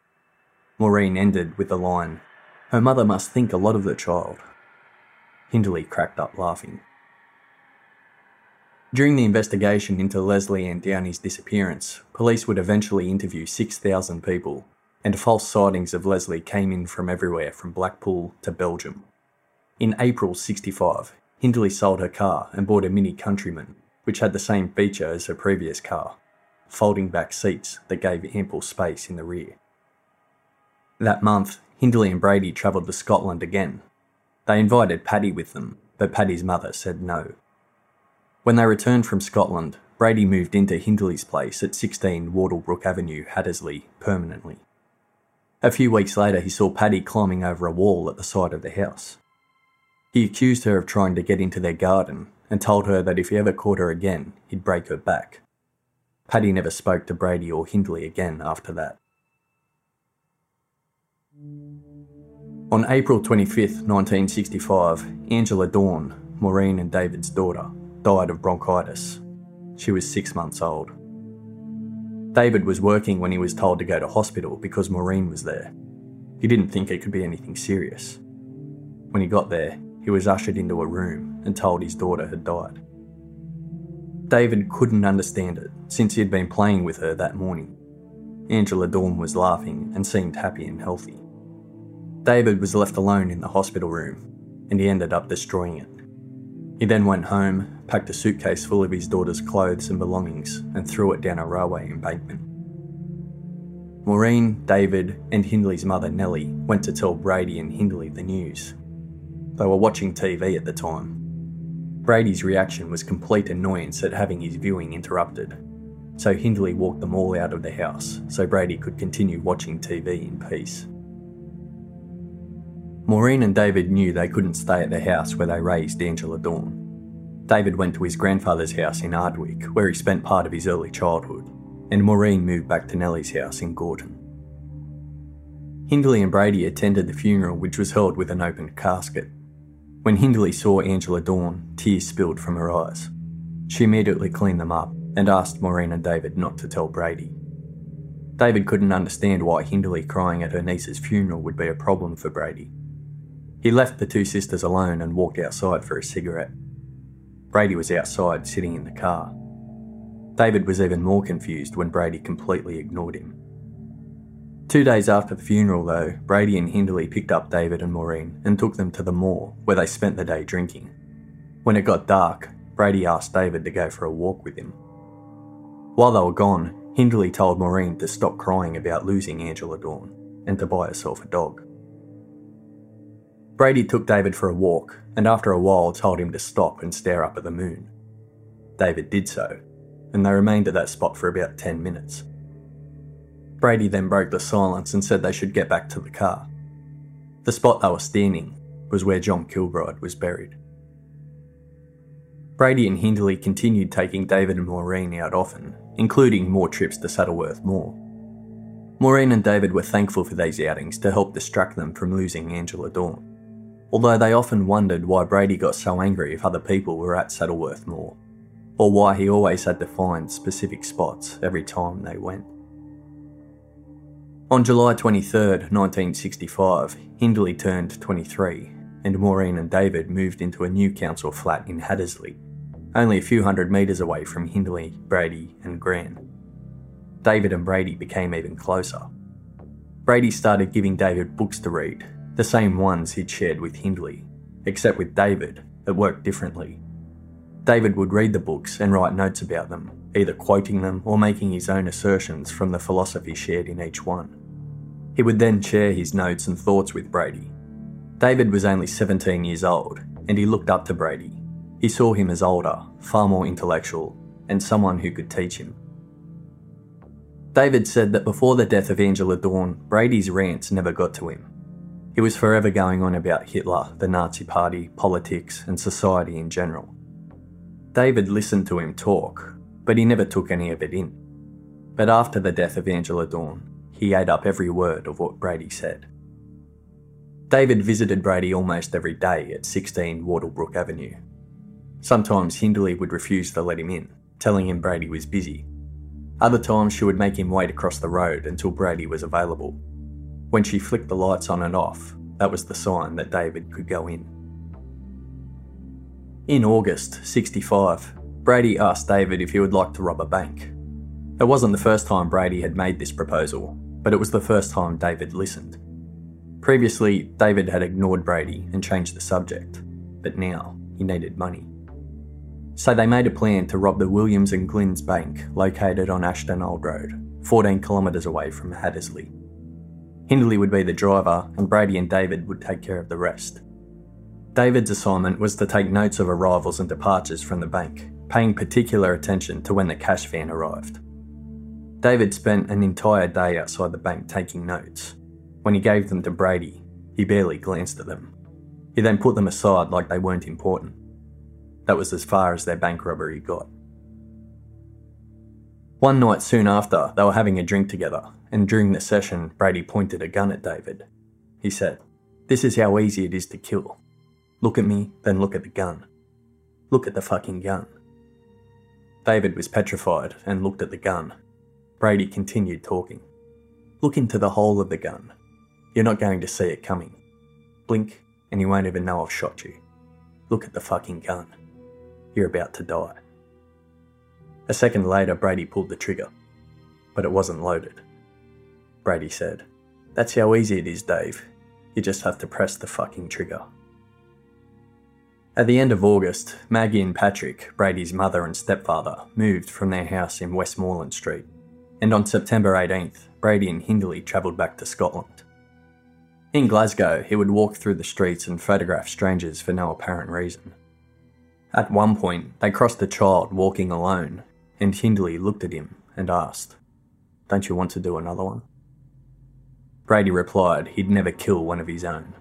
S1: Maureen ended with the line, Her mother must think a lot of the child. Hindley cracked up laughing. During the investigation into Lesley Ann Downey's disappearance, police would eventually interview 6,000 people, and false sightings of Lesley came in from everywhere from Blackpool to Belgium. In April 65, Hindley sold her car and bought a Mini Countryman which had the same feature as her previous car folding back seats that gave ample space in the rear. That month, Hindley and Brady travelled to Scotland again. They invited Paddy with them, but Paddy's mother said no. When they returned from Scotland, Brady moved into Hindley's place at 16 Wardlebrook Avenue, Hattersley, permanently. A few weeks later, he saw Paddy climbing over a wall at the side of the house. He accused her of trying to get into their garden and told her that if he ever caught her again, he'd break her back. Paddy never spoke to Brady or Hindley again after that. On April 25, 1965, Angela Dawn, Maureen and David's daughter, died of bronchitis. She was six months old. David was working when he was told to go to hospital because Maureen was there. He didn't think it could be anything serious. When he got there, he was ushered into a room and told his daughter had died. David couldn't understand it since he had been playing with her that morning. Angela Dawn was laughing and seemed happy and healthy. David was left alone in the hospital room and he ended up destroying it. He then went home, packed a suitcase full of his daughter's clothes and belongings, and threw it down a railway embankment. Maureen, David, and Hindley's mother Nellie went to tell Brady and Hindley the news, they were watching TV at the time. Brady's reaction was complete annoyance at having his viewing interrupted, so Hindley walked them all out of the house so Brady could continue watching TV in peace. Maureen and David knew they couldn't stay at the house where they raised Angela Dawn. David went to his grandfather's house in Ardwick, where he spent part of his early childhood, and Maureen moved back to Nellie's house in Gorton. Hindley and Brady attended the funeral, which was held with an open casket. When Hindley saw Angela Dawn, tears spilled from her eyes. She immediately cleaned them up and asked Maureen and David not to tell Brady. David couldn't understand why Hindley crying at her niece's funeral would be a problem for Brady. He left the two sisters alone and walked outside for a cigarette. Brady was outside sitting in the car. David was even more confused when Brady completely ignored him. Two days after the funeral, though, Brady and Hindley picked up David and Maureen and took them to the moor, where they spent the day drinking. When it got dark, Brady asked David to go for a walk with him. While they were gone, Hindley told Maureen to stop crying about losing Angela Dawn and to buy herself a dog. Brady took David for a walk and after a while told him to stop and stare up at the moon. David did so, and they remained at that spot for about 10 minutes. Brady then broke the silence and said they should get back to the car. The spot they were standing was where John Kilbride was buried. Brady and Hindley continued taking David and Maureen out often, including more trips to Saddleworth Moor. Maureen and David were thankful for these outings to help distract them from losing Angela Dawn, although they often wondered why Brady got so angry if other people were at Saddleworth Moor, or why he always had to find specific spots every time they went. On July 23, 1965, Hindley turned 23, and Maureen and David moved into a new council flat in Hattersley, only a few hundred metres away from Hindley, Brady, and Gran. David and Brady became even closer. Brady started giving David books to read, the same ones he'd shared with Hindley, except with David, it worked differently. David would read the books and write notes about them, either quoting them or making his own assertions from the philosophy shared in each one. He would then share his notes and thoughts with Brady. David was only 17 years old, and he looked up to Brady. He saw him as older, far more intellectual, and someone who could teach him. David said that before the death of Angela Dawn, Brady's rants never got to him. He was forever going on about Hitler, the Nazi Party, politics, and society in general. David listened to him talk, but he never took any of it in. But after the death of Angela Dawn, he ate up every word of what Brady said. David visited Brady almost every day at 16 Wardlebrook Avenue. Sometimes Hindley would refuse to let him in, telling him Brady was busy. Other times she would make him wait across the road until Brady was available. When she flicked the lights on and off, that was the sign that David could go in. In August 65, Brady asked David if he would like to rob a bank. It wasn't the first time Brady had made this proposal, but it was the first time David listened. Previously, David had ignored Brady and changed the subject, but now he needed money. So they made a plan to rob the Williams and Glyn's bank located on Ashton Old Road, 14 kilometres away from Hattersley. Hindley would be the driver, and Brady and David would take care of the rest. David's assignment was to take notes of arrivals and departures from the bank, paying particular attention to when the cash van arrived. David spent an entire day outside the bank taking notes. When he gave them to Brady, he barely glanced at them. He then put them aside like they weren't important. That was as far as their bank robbery got. One night soon after, they were having a drink together, and during the session, Brady pointed a gun at David. He said, This is how easy it is to kill. Look at me, then look at the gun. Look at the fucking gun. David was petrified and looked at the gun, Brady continued talking. Look into the hole of the gun. You're not going to see it coming. Blink, and you won't even know I've shot you. Look at the fucking gun. You're about to die. A second later, Brady pulled the trigger, but it wasn't loaded. Brady said, That's how easy it is, Dave. You just have to press the fucking trigger. At the end of August, Maggie and Patrick, Brady's mother and stepfather, moved from their house in Westmoreland Street and on September 18th, Brady and Hindley travelled back to Scotland. In Glasgow, he would walk through the streets and photograph strangers for no apparent reason. At one point, they crossed a child walking alone, and Hindley looked at him and asked, Don't you want to do another one? Brady replied he'd never kill one of his own.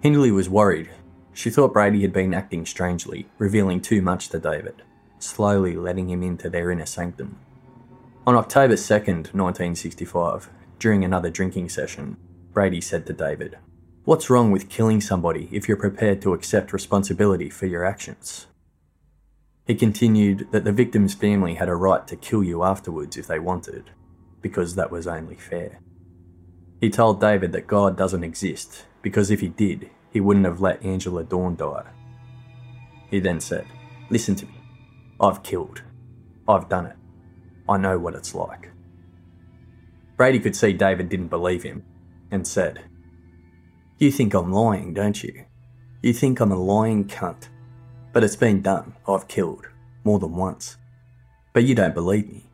S1: Hindley was worried. She thought Brady had been acting strangely, revealing too much to David, slowly letting him into their inner sanctum. On October 2nd, 1965, during another drinking session, Brady said to David, What's wrong with killing somebody if you're prepared to accept responsibility for your actions? He continued that the victim's family had a right to kill you afterwards if they wanted, because that was only fair. He told David that God doesn't exist, because if he did, he wouldn't have let Angela Dawn die. He then said, Listen to me. I've killed. I've done it. I know what it's like. Brady could see David didn't believe him and said, You think I'm lying, don't you? You think I'm a lying cunt. But it's been done. I've killed. More than once. But you don't believe me.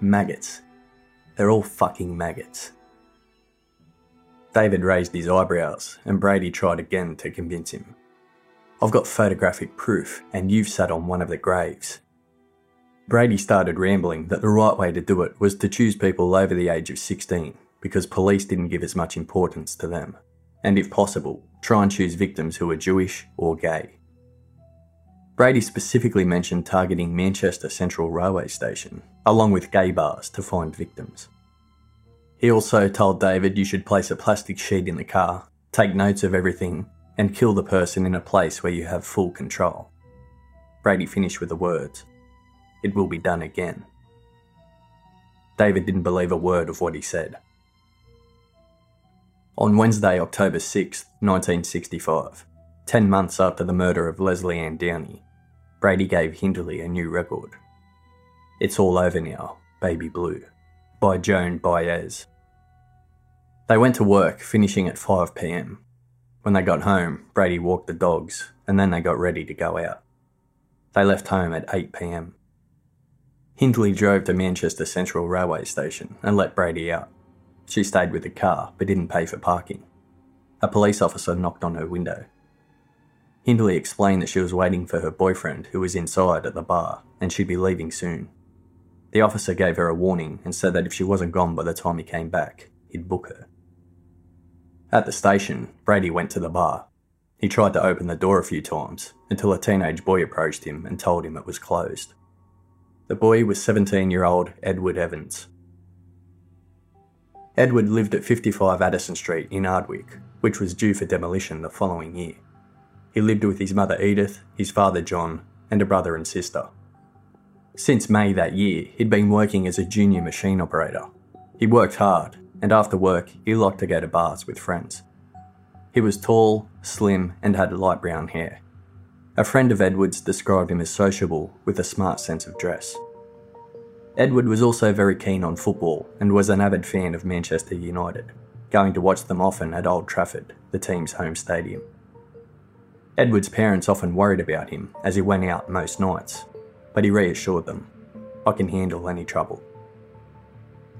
S1: Maggots. They're all fucking maggots. David raised his eyebrows, and Brady tried again to convince him. I've got photographic proof, and you've sat on one of the graves. Brady started rambling that the right way to do it was to choose people over the age of 16 because police didn't give as much importance to them, and if possible, try and choose victims who were Jewish or gay. Brady specifically mentioned targeting Manchester Central Railway Station, along with gay bars, to find victims. He also told David you should place a plastic sheet in the car, take notes of everything, and kill the person in a place where you have full control. Brady finished with the words it will be done again. David didn't believe a word of what he said. On Wednesday, October 6, 1965, 10 months after the murder of Lesley Ann Downey, Brady gave Hindley a new record. It's all over now, Baby Blue. by Joan Baez. They went to work, finishing at 5 pm. When they got home, Brady walked the dogs, and then they got ready to go out. They left home at 8 pm. Hindley drove to Manchester Central Railway Station and let Brady out. She stayed with the car but didn't pay for parking. A police officer knocked on her window. Hindley explained that she was waiting for her boyfriend, who was inside at the bar, and she'd be leaving soon. The officer gave her a warning and said that if she wasn't gone by the time he came back, he'd book her. At the station, Brady went to the bar. He tried to open the door a few times until a teenage boy approached him and told him it was closed. The boy was 17 year old Edward Evans. Edward lived at 55 Addison Street in Ardwick, which was due for demolition the following year. He lived with his mother Edith, his father John, and a brother and sister. Since May that year, he'd been working as a junior machine operator. He worked hard, and after work, he liked to go to bars with friends. He was tall, slim, and had light brown hair. A friend of Edward's described him as sociable with a smart sense of dress. Edward was also very keen on football and was an avid fan of Manchester United, going to watch them often at Old Trafford, the team's home stadium. Edward's parents often worried about him as he went out most nights, but he reassured them, I can handle any trouble.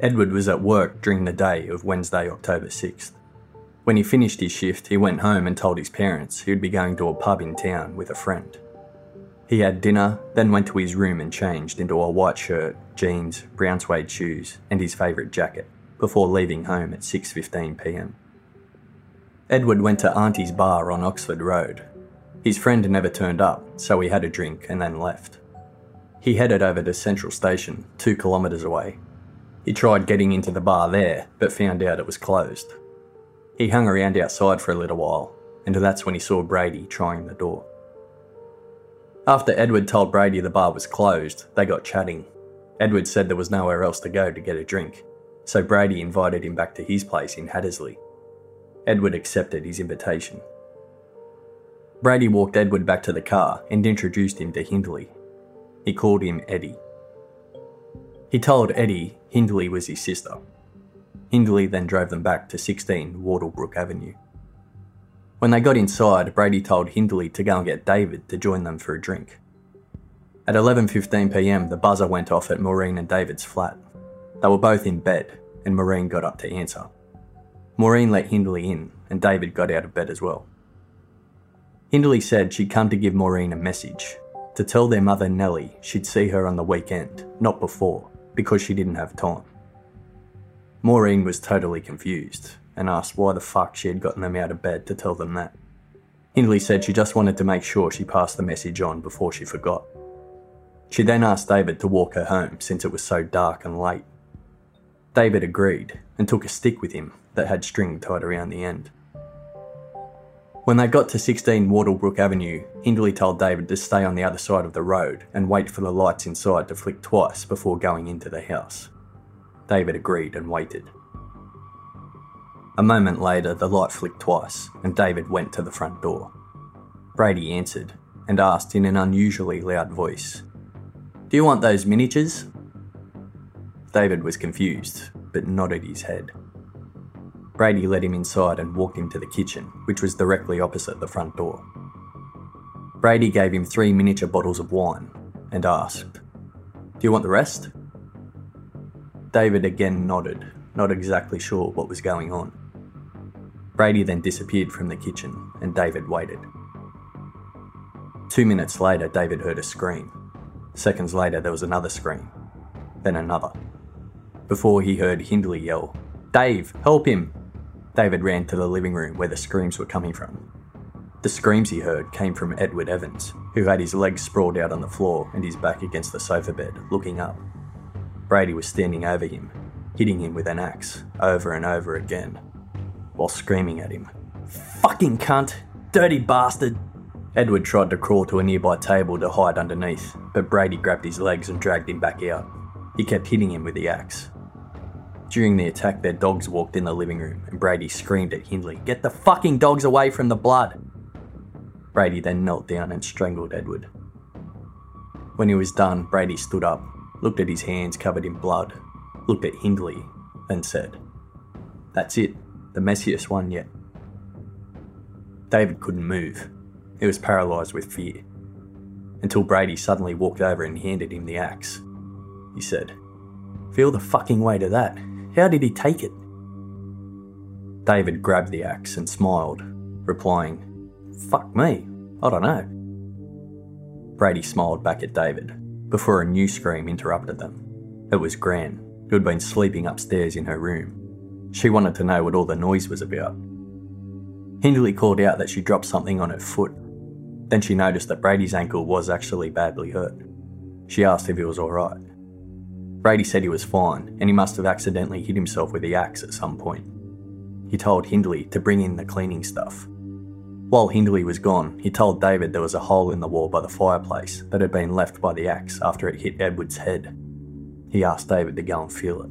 S1: Edward was at work during the day of Wednesday, October 6th. When he finished his shift, he went home and told his parents he would be going to a pub in town with a friend. He had dinner, then went to his room and changed into a white shirt, jeans, brown suede shoes, and his favourite jacket, before leaving home at 6:15 p.m. Edward went to Auntie's bar on Oxford Road. His friend never turned up, so he had a drink and then left. He headed over to Central Station, two kilometres away. He tried getting into the bar there, but found out it was closed. He hung around outside for a little while, and that's when he saw Brady trying the door. After Edward told Brady the bar was closed, they got chatting. Edward said there was nowhere else to go to get a drink, so Brady invited him back to his place in Hattersley. Edward accepted his invitation. Brady walked Edward back to the car and introduced him to Hindley, he called him Eddie. He told Eddie Hindley was his sister. Hindley then drove them back to 16 Wardlebrook Avenue. When they got inside, Brady told Hindley to go and get David to join them for a drink. At 11:15 p.m., the buzzer went off at Maureen and David's flat. They were both in bed, and Maureen got up to answer. Maureen let Hindley in, and David got out of bed as well. Hindley said she'd come to give Maureen a message, to tell their mother Nellie she'd see her on the weekend, not before, because she didn't have time. Maureen was totally confused and asked why the fuck she had gotten them out of bed to tell them that. Hindley said she just wanted to make sure she passed the message on before she forgot. She then asked David to walk her home since it was so dark and late. David agreed and took a stick with him that had string tied around the end. When they got to 16 Wardlebrook Avenue, Hindley told David to stay on the other side of the road and wait for the lights inside to flick twice before going into the house. David agreed and waited. A moment later, the light flicked twice, and David went to the front door. Brady answered and asked in an unusually loud voice, Do you want those miniatures? David was confused, but nodded his head. Brady led him inside and walked him to the kitchen, which was directly opposite the front door. Brady gave him three miniature bottles of wine and asked, Do you want the rest? David again nodded, not exactly sure what was going on. Brady then disappeared from the kitchen and David waited. Two minutes later, David heard a scream. Seconds later, there was another scream, then another. Before he heard Hindley yell, Dave, help him! David ran to the living room where the screams were coming from. The screams he heard came from Edward Evans, who had his legs sprawled out on the floor and his back against the sofa bed, looking up. Brady was standing over him, hitting him with an axe over and over again, while screaming at him, Fucking cunt! Dirty bastard! Edward tried to crawl to a nearby table to hide underneath, but Brady grabbed his legs and dragged him back out. He kept hitting him with the axe, during the attack, their dogs walked in the living room, and Brady screamed at Hindley, Get the fucking dogs away from the blood! Brady then knelt down and strangled Edward. When he was done, Brady stood up, looked at his hands covered in blood, looked at Hindley, then said, That's it, the messiest one yet. David couldn't move. He was paralysed with fear. Until Brady suddenly walked over and handed him the axe. He said, Feel the fucking weight of that. How did he take it? David grabbed the axe and smiled, replying, Fuck me, I don't know. Brady smiled back at David before a new scream interrupted them. It was Gran, who had been sleeping upstairs in her room. She wanted to know what all the noise was about. Hindley called out that she dropped something on her foot. Then she noticed that Brady's ankle was actually badly hurt. She asked if he was alright. Brady said he was fine and he must have accidentally hit himself with the axe at some point. He told Hindley to bring in the cleaning stuff. While Hindley was gone, he told David there was a hole in the wall by the fireplace that had been left by the axe after it hit Edward's head. He asked David to go and feel it.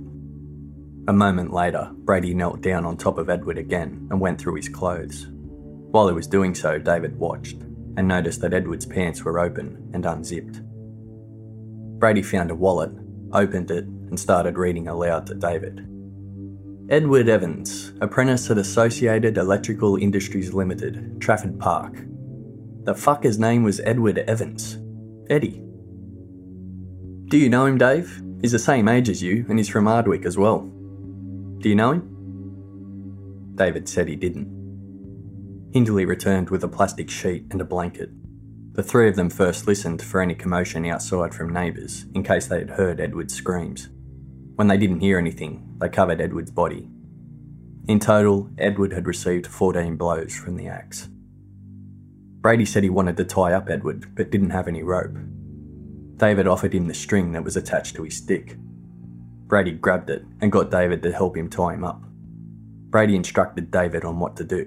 S1: A moment later, Brady knelt down on top of Edward again and went through his clothes. While he was doing so, David watched and noticed that Edward's pants were open and unzipped. Brady found a wallet, opened it, and started reading aloud to David. Edward Evans, apprentice at Associated Electrical Industries Limited, Trafford Park. The fucker's name was Edward Evans. Eddie. Do you know him, Dave? He's the same age as you, and he's from Ardwick as well. Do you know him? David said he didn't. Hindley returned with a plastic sheet and a blanket. The three of them first listened for any commotion outside from neighbours in case they had heard Edward's screams. When they didn't hear anything, they covered Edward's body. In total, Edward had received 14 blows from the axe. Brady said he wanted to tie up Edward but didn't have any rope. David offered him the string that was attached to his stick. Brady grabbed it and got David to help him tie him up. Brady instructed David on what to do.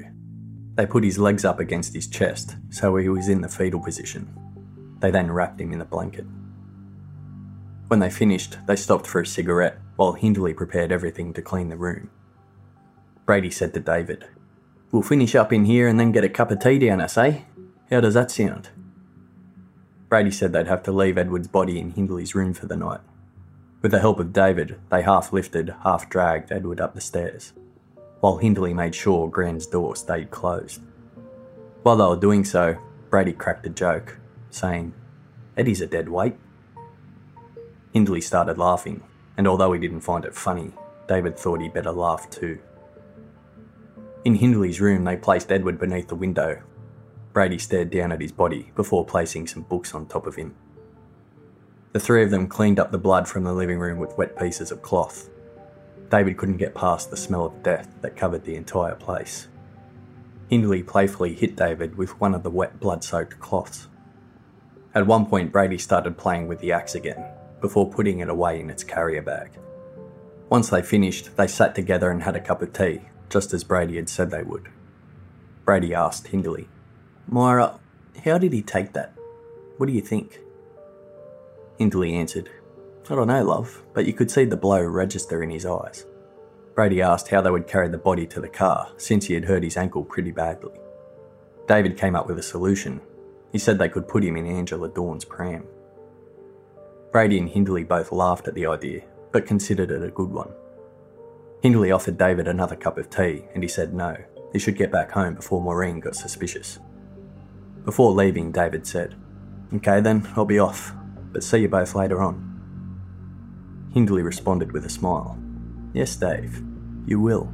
S1: They put his legs up against his chest so he was in the fetal position. They then wrapped him in a blanket. When they finished, they stopped for a cigarette while Hindley prepared everything to clean the room. Brady said to David, We'll finish up in here and then get a cup of tea down us, eh? How does that sound? Brady said they'd have to leave Edward's body in Hindley's room for the night. With the help of David, they half lifted, half dragged Edward up the stairs, while Hindley made sure Gran's door stayed closed. While they were doing so, Brady cracked a joke, saying, Eddie's a dead weight. Hindley started laughing, and although he didn't find it funny, David thought he'd better laugh too. In Hindley's room, they placed Edward beneath the window. Brady stared down at his body before placing some books on top of him. The three of them cleaned up the blood from the living room with wet pieces of cloth. David couldn't get past the smell of death that covered the entire place. Hindley playfully hit David with one of the wet blood soaked cloths. At one point, Brady started playing with the axe again, before putting it away in its carrier bag. Once they finished, they sat together and had a cup of tea, just as Brady had said they would. Brady asked Hindley, Myra, how did he take that? What do you think? Hindley answered, I don't know, love, but you could see the blow register in his eyes. Brady asked how they would carry the body to the car, since he had hurt his ankle pretty badly. David came up with a solution. He said they could put him in Angela Dawn's pram. Brady and Hindley both laughed at the idea, but considered it a good one. Hindley offered David another cup of tea, and he said no, he should get back home before Maureen got suspicious. Before leaving, David said, Okay then, I'll be off but see you both later on. Hindley responded with a smile. Yes, Dave, you will.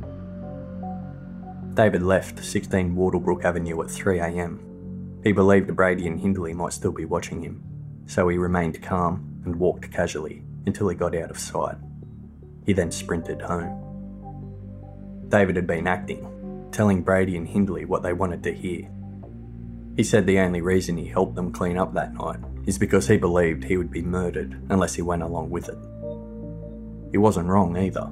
S1: David left 16 Wardlebrook Avenue at 3am. He believed Brady and Hindley might still be watching him, so he remained calm and walked casually until he got out of sight. He then sprinted home. David had been acting, telling Brady and Hindley what they wanted to hear. He said the only reason he helped them clean up that night is because he believed he would be murdered unless he went along with it. He wasn't wrong either.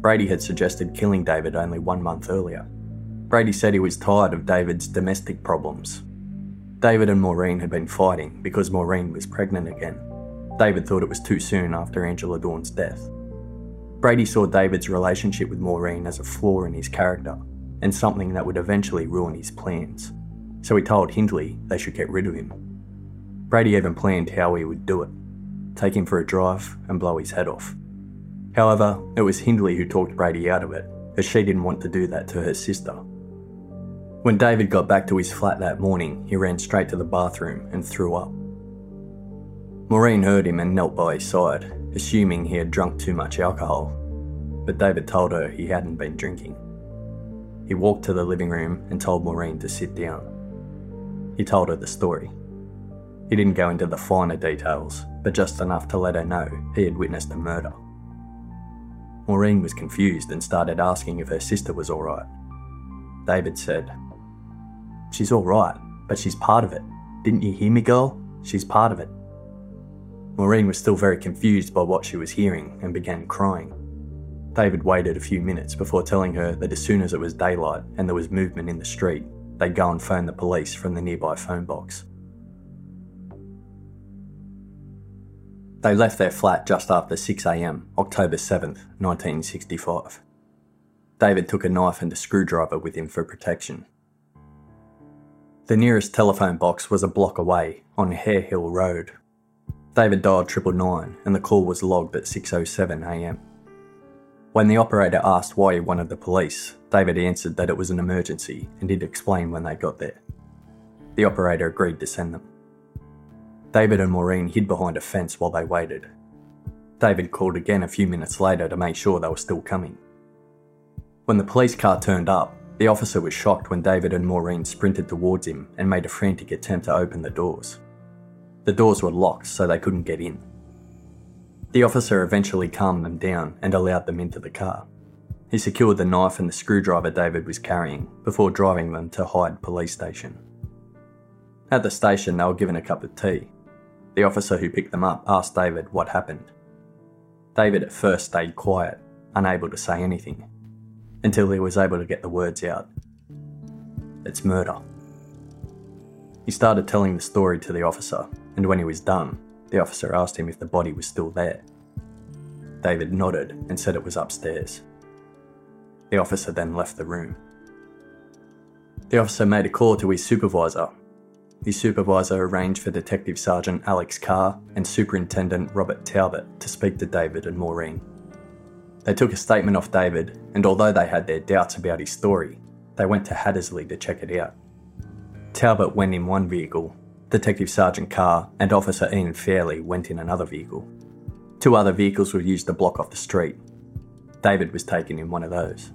S1: Brady had suggested killing David only one month earlier. Brady said he was tired of David's domestic problems. David and Maureen had been fighting because Maureen was pregnant again. David thought it was too soon after Angela Dawn's death. Brady saw David's relationship with Maureen as a flaw in his character and something that would eventually ruin his plans. So he told Hindley they should get rid of him. Brady even planned how he would do it take him for a drive and blow his head off. However, it was Hindley who talked Brady out of it, as she didn't want to do that to her sister. When David got back to his flat that morning, he ran straight to the bathroom and threw up. Maureen heard him and knelt by his side, assuming he had drunk too much alcohol, but David told her he hadn't been drinking. He walked to the living room and told Maureen to sit down. He told her the story. He didn't go into the finer details, but just enough to let her know he had witnessed a murder. Maureen was confused and started asking if her sister was alright. David said, She's alright, but she's part of it. Didn't you hear me, girl? She's part of it. Maureen was still very confused by what she was hearing and began crying. David waited a few minutes before telling her that as soon as it was daylight and there was movement in the street, they'd go and phone the police from the nearby phone box. They left their flat just after 6am, October 7th, 1965. David took a knife and a screwdriver with him for protection. The nearest telephone box was a block away on Hare Hill Road. David dialed triple nine and the call was logged at 6.07am. When the operator asked why he wanted the police, David answered that it was an emergency and he'd explain when they got there. The operator agreed to send them. David and Maureen hid behind a fence while they waited. David called again a few minutes later to make sure they were still coming. When the police car turned up, the officer was shocked when David and Maureen sprinted towards him and made a frantic attempt to open the doors. The doors were locked, so they couldn't get in. The officer eventually calmed them down and allowed them into the car. He secured the knife and the screwdriver David was carrying before driving them to Hyde Police Station. At the station, they were given a cup of tea. The officer who picked them up asked David what happened. David at first stayed quiet, unable to say anything until he was able to get the words out. It's murder. He started telling the story to the officer, and when he was done, the officer asked him if the body was still there. David nodded and said it was upstairs. The officer then left the room. The officer made a call to his supervisor. His supervisor arranged for Detective Sergeant Alex Carr and Superintendent Robert Talbot to speak to David and Maureen. They took a statement off David, and although they had their doubts about his story, they went to Hattersley to check it out. Talbot went in one vehicle, Detective Sergeant Carr and Officer Ian Fairley went in another vehicle. Two other vehicles were used to block off the street. David was taken in one of those.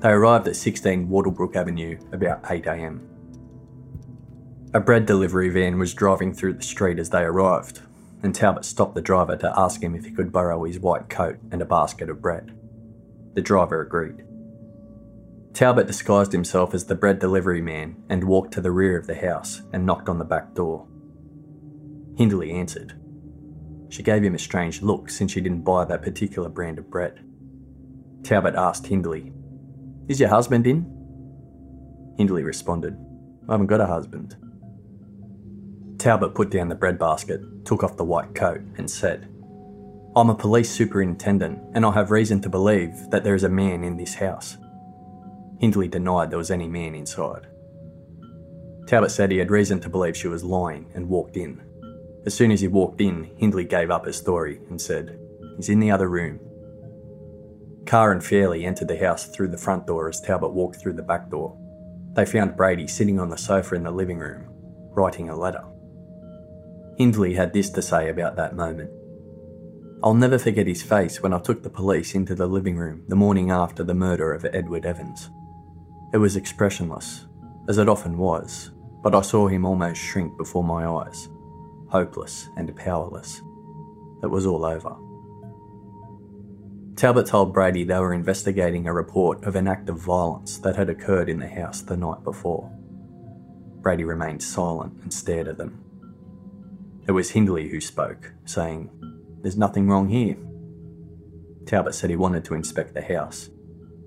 S1: They arrived at 16 Wardlebrook Avenue about 8am. A bread delivery van was driving through the street as they arrived, and Talbot stopped the driver to ask him if he could borrow his white coat and a basket of bread. The driver agreed. Talbot disguised himself as the bread delivery man and walked to the rear of the house and knocked on the back door. Hindley answered. She gave him a strange look since she didn't buy that particular brand of bread. Talbot asked Hindley, Is your husband in? Hindley responded, I haven't got a husband. Talbot put down the bread basket, took off the white coat, and said, I'm a police superintendent, and I have reason to believe that there is a man in this house. Hindley denied there was any man inside. Talbot said he had reason to believe she was lying and walked in. As soon as he walked in, Hindley gave up his story and said, He's in the other room. Carr and Fairley entered the house through the front door as Talbot walked through the back door. They found Brady sitting on the sofa in the living room, writing a letter. Hindley had this to say about that moment. I'll never forget his face when I took the police into the living room the morning after the murder of Edward Evans. It was expressionless, as it often was, but I saw him almost shrink before my eyes, hopeless and powerless. It was all over. Talbot told Brady they were investigating a report of an act of violence that had occurred in the house the night before. Brady remained silent and stared at them. It was Hindley who spoke, saying, There's nothing wrong here. Talbot said he wanted to inspect the house.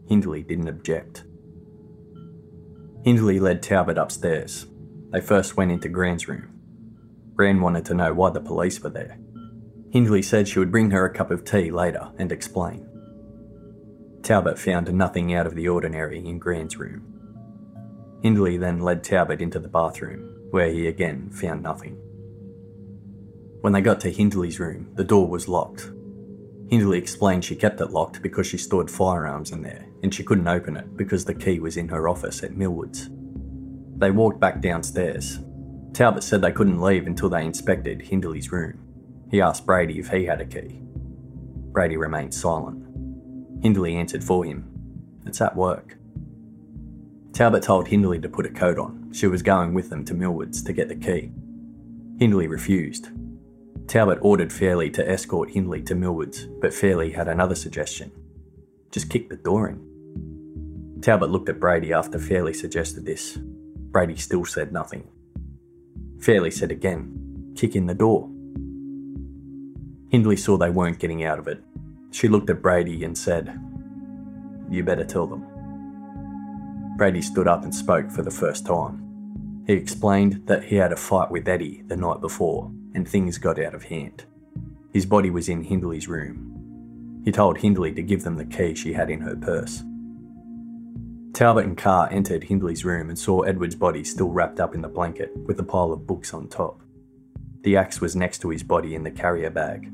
S1: Hindley didn't object. Hindley led Talbot upstairs. They first went into Gran's room. Gran wanted to know why the police were there. Hindley said she would bring her a cup of tea later and explain. Talbot found nothing out of the ordinary in Gran's room. Hindley then led Talbot into the bathroom, where he again found nothing. When they got to Hindley's room, the door was locked. Hindley explained she kept it locked because she stored firearms in there and she couldn't open it because the key was in her office at Millwards. They walked back downstairs. Talbot said they couldn't leave until they inspected Hindley's room. He asked Brady if he had a key. Brady remained silent. Hindley answered for him. It's at work. Talbot told Hindley to put a coat on. She was going with them to Millwards to get the key. Hindley refused. Talbot ordered Fairley to escort Hindley to Millwards, but Fairley had another suggestion. Just kick the door in. Talbot looked at Brady after Fairley suggested this. Brady still said nothing. Fairley said again, kick in the door. Hindley saw they weren't getting out of it. She looked at Brady and said, You better tell them. Brady stood up and spoke for the first time. He explained that he had a fight with Eddie the night before and things got out of hand. His body was in Hindley's room. He told Hindley to give them the key she had in her purse. Talbot and Carr entered Hindley's room and saw Edward's body still wrapped up in the blanket with a pile of books on top. The axe was next to his body in the carrier bag.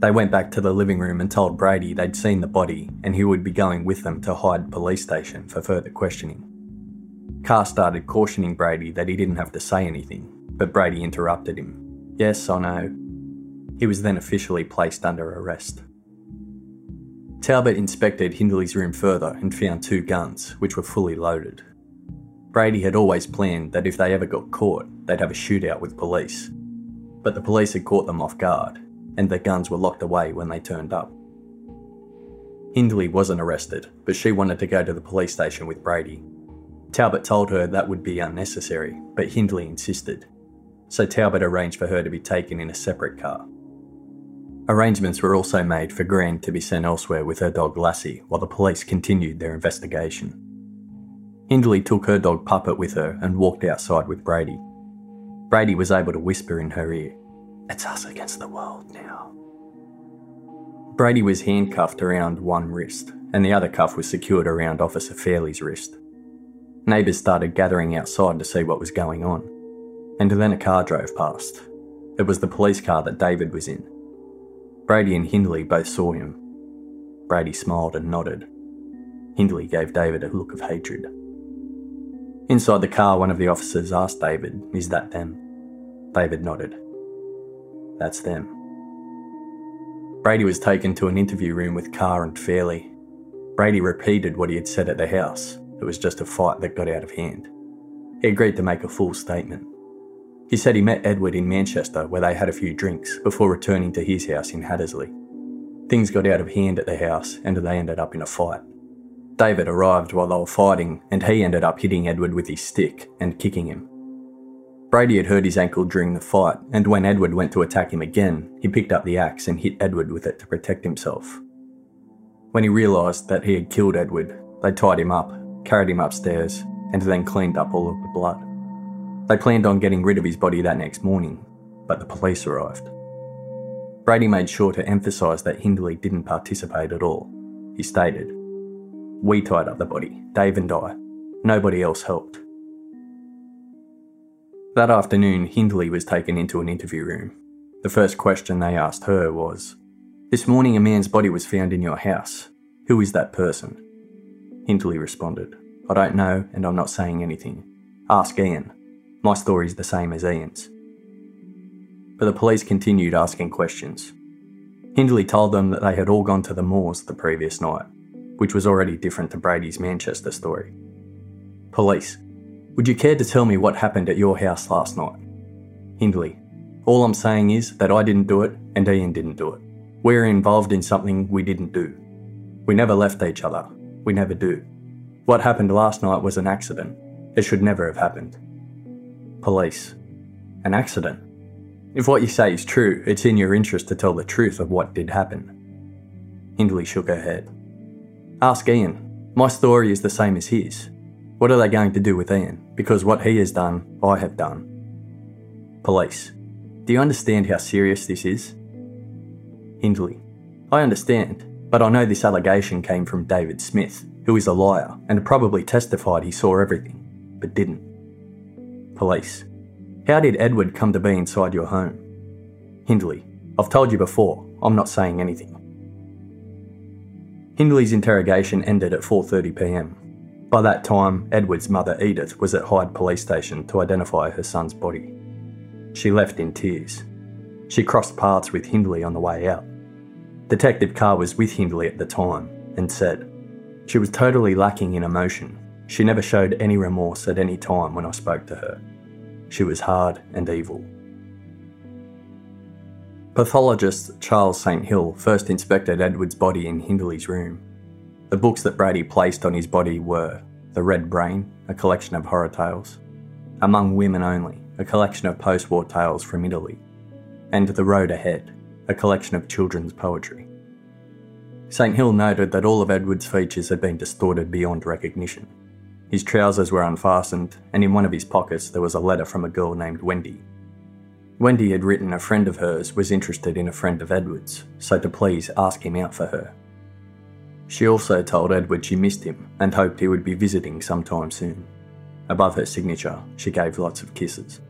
S1: They went back to the living room and told Brady they'd seen the body and he would be going with them to Hyde Police Station for further questioning. Carr started cautioning Brady that he didn't have to say anything, but Brady interrupted him. Yes, I know. He was then officially placed under arrest. Talbot inspected Hindley's room further and found two guns, which were fully loaded. Brady had always planned that if they ever got caught, they'd have a shootout with police. But the police had caught them off guard, and their guns were locked away when they turned up. Hindley wasn't arrested, but she wanted to go to the police station with Brady. Talbot told her that would be unnecessary, but Hindley insisted. So Talbot arranged for her to be taken in a separate car. Arrangements were also made for Gran to be sent elsewhere with her dog Lassie while the police continued their investigation. Hindley took her dog Puppet with her and walked outside with Brady. Brady was able to whisper in her ear, It's us against the world now. Brady was handcuffed around one wrist, and the other cuff was secured around Officer Fairley's wrist. Neighbours started gathering outside to see what was going on, and then a car drove past. It was the police car that David was in. Brady and Hindley both saw him. Brady smiled and nodded. Hindley gave David a look of hatred. Inside the car, one of the officers asked David, Is that them? David nodded. That's them. Brady was taken to an interview room with Carr and Fairley. Brady repeated what he had said at the house. It was just a fight that got out of hand. He agreed to make a full statement. He said he met Edward in Manchester where they had a few drinks before returning to his house in Hattersley. Things got out of hand at the house and they ended up in a fight. David arrived while they were fighting and he ended up hitting Edward with his stick and kicking him. Brady had hurt his ankle during the fight, and when Edward went to attack him again, he picked up the axe and hit Edward with it to protect himself. When he realised that he had killed Edward, they tied him up, carried him upstairs, and then cleaned up all of the blood. They planned on getting rid of his body that next morning, but the police arrived. Brady made sure to emphasise that Hindley didn't participate at all. He stated, We tied up the body, Dave and I. Nobody else helped. That afternoon, Hindley was taken into an interview room. The first question they asked her was, This morning a man's body was found in your house. Who is that person? Hindley responded, I don't know and I'm not saying anything. Ask Ian. My story's the same as Ian's. But the police continued asking questions. Hindley told them that they had all gone to the moors the previous night, which was already different to Brady's Manchester story. Police, would you care to tell me what happened at your house last night? Hindley, all I'm saying is that I didn't do it and Ian didn't do it. We're involved in something we didn't do. We never left each other. We never do. What happened last night was an accident. It should never have happened police. An accident. If what you say is true, it's in your interest to tell the truth of what did happen. Hindley shook her head. Ask Ian. My story is the same as his. What are they going to do with Ian? Because what he has done, I have done. Police. Do you understand how serious this is? Hindley. I understand, but I know this allegation came from David Smith, who is a liar and probably testified he saw everything, but didn't. Police. How did Edward come to be inside your home? Hindley. I've told you before, I'm not saying anything. Hindley's interrogation ended at 4:30 p.m. By that time, Edward's mother Edith was at Hyde police station to identify her son's body. She left in tears. She crossed paths with Hindley on the way out. Detective Carr was with Hindley at the time and said, She was totally lacking in emotion. She never showed any remorse at any time when I spoke to her. She was hard and evil. Pathologist Charles St. Hill first inspected Edward's body in Hindley's room. The books that Brady placed on his body were The Red Brain, a collection of horror tales, Among Women Only, a collection of post war tales from Italy, and The Road Ahead, a collection of children's poetry. St. Hill noted that all of Edward's features had been distorted beyond recognition. His trousers were unfastened, and in one of his pockets there was a letter from a girl named Wendy, Wendy had written a friend of hers was interested in a friend of Edward's, so to please ask him out for her. She also told Edward she missed him and hoped he would be visiting sometime soon. Above her signature, she gave lots of kisses.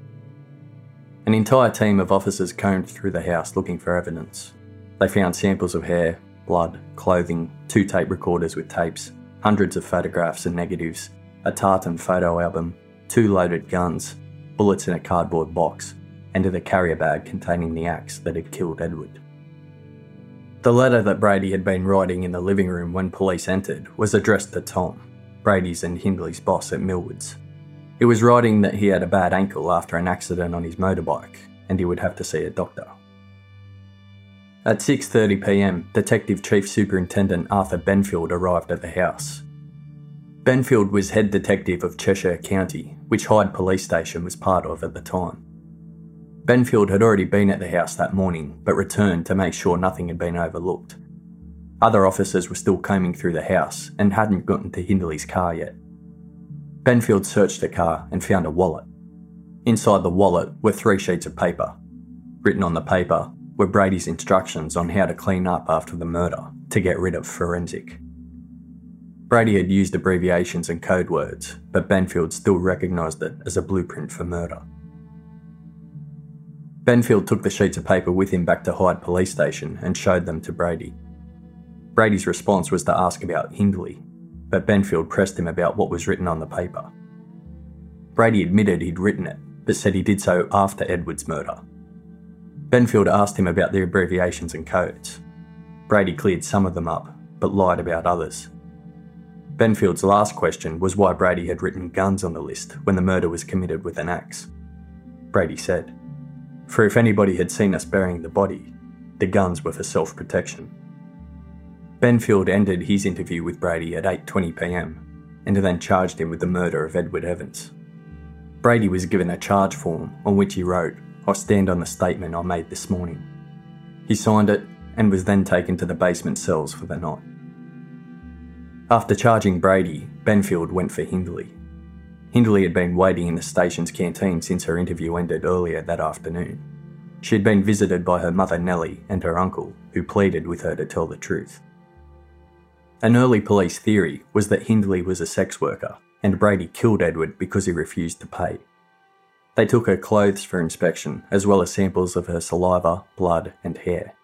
S1: An entire team of officers combed through the house looking for evidence. They found samples of hair, blood, clothing, two tape recorders with tapes, hundreds of photographs and negatives, a tartan photo album, two loaded guns, bullets in a cardboard box, and the carrier bag containing the axe that had killed Edward. The letter that Brady had been writing in the living room when police entered was addressed to Tom, Brady's and Hindley's boss at Millwards. He was writing that he had a bad ankle after an accident on his motorbike and he would have to see a doctor. At 6:30 p.m., Detective Chief Superintendent Arthur Benfield arrived at the house. Benfield was head detective of Cheshire County, which Hyde Police Station was part of at the time. Benfield had already been at the house that morning, but returned to make sure nothing had been overlooked. Other officers were still combing through the house and hadn't gotten to Hindley's car yet. Benfield searched the car and found a wallet. Inside the wallet were three sheets of paper. Written on the paper were Brady's instructions on how to clean up after the murder to get rid of forensic. Brady had used abbreviations and code words, but Benfield still recognised it as a blueprint for murder. Benfield took the sheets of paper with him back to Hyde Police Station and showed them to Brady. Brady's response was to ask about Hindley, but Benfield pressed him about what was written on the paper. Brady admitted he'd written it, but said he did so after Edward's murder. Benfield asked him about the abbreviations and codes. Brady cleared some of them up, but lied about others. Benfield's last question was why Brady had written guns on the list when the murder was committed with an axe. Brady said, for if anybody had seen us burying the body, the guns were for self protection. Benfield ended his interview with Brady at 8:20 p.m. and then charged him with the murder of Edward Evans. Brady was given a charge form on which he wrote, "I stand on the statement I made this morning." He signed it and was then taken to the basement cells for the night. After charging Brady, Benfield went for Hindley, Hindley had been waiting in the station's canteen since her interview ended earlier that afternoon. She had been visited by her mother Nellie and her uncle, who pleaded with her to tell the truth. An early police theory was that Hindley was a sex worker and Brady killed Edward because he refused to pay. They took her clothes for inspection, as well as samples of her saliva, blood, and hair.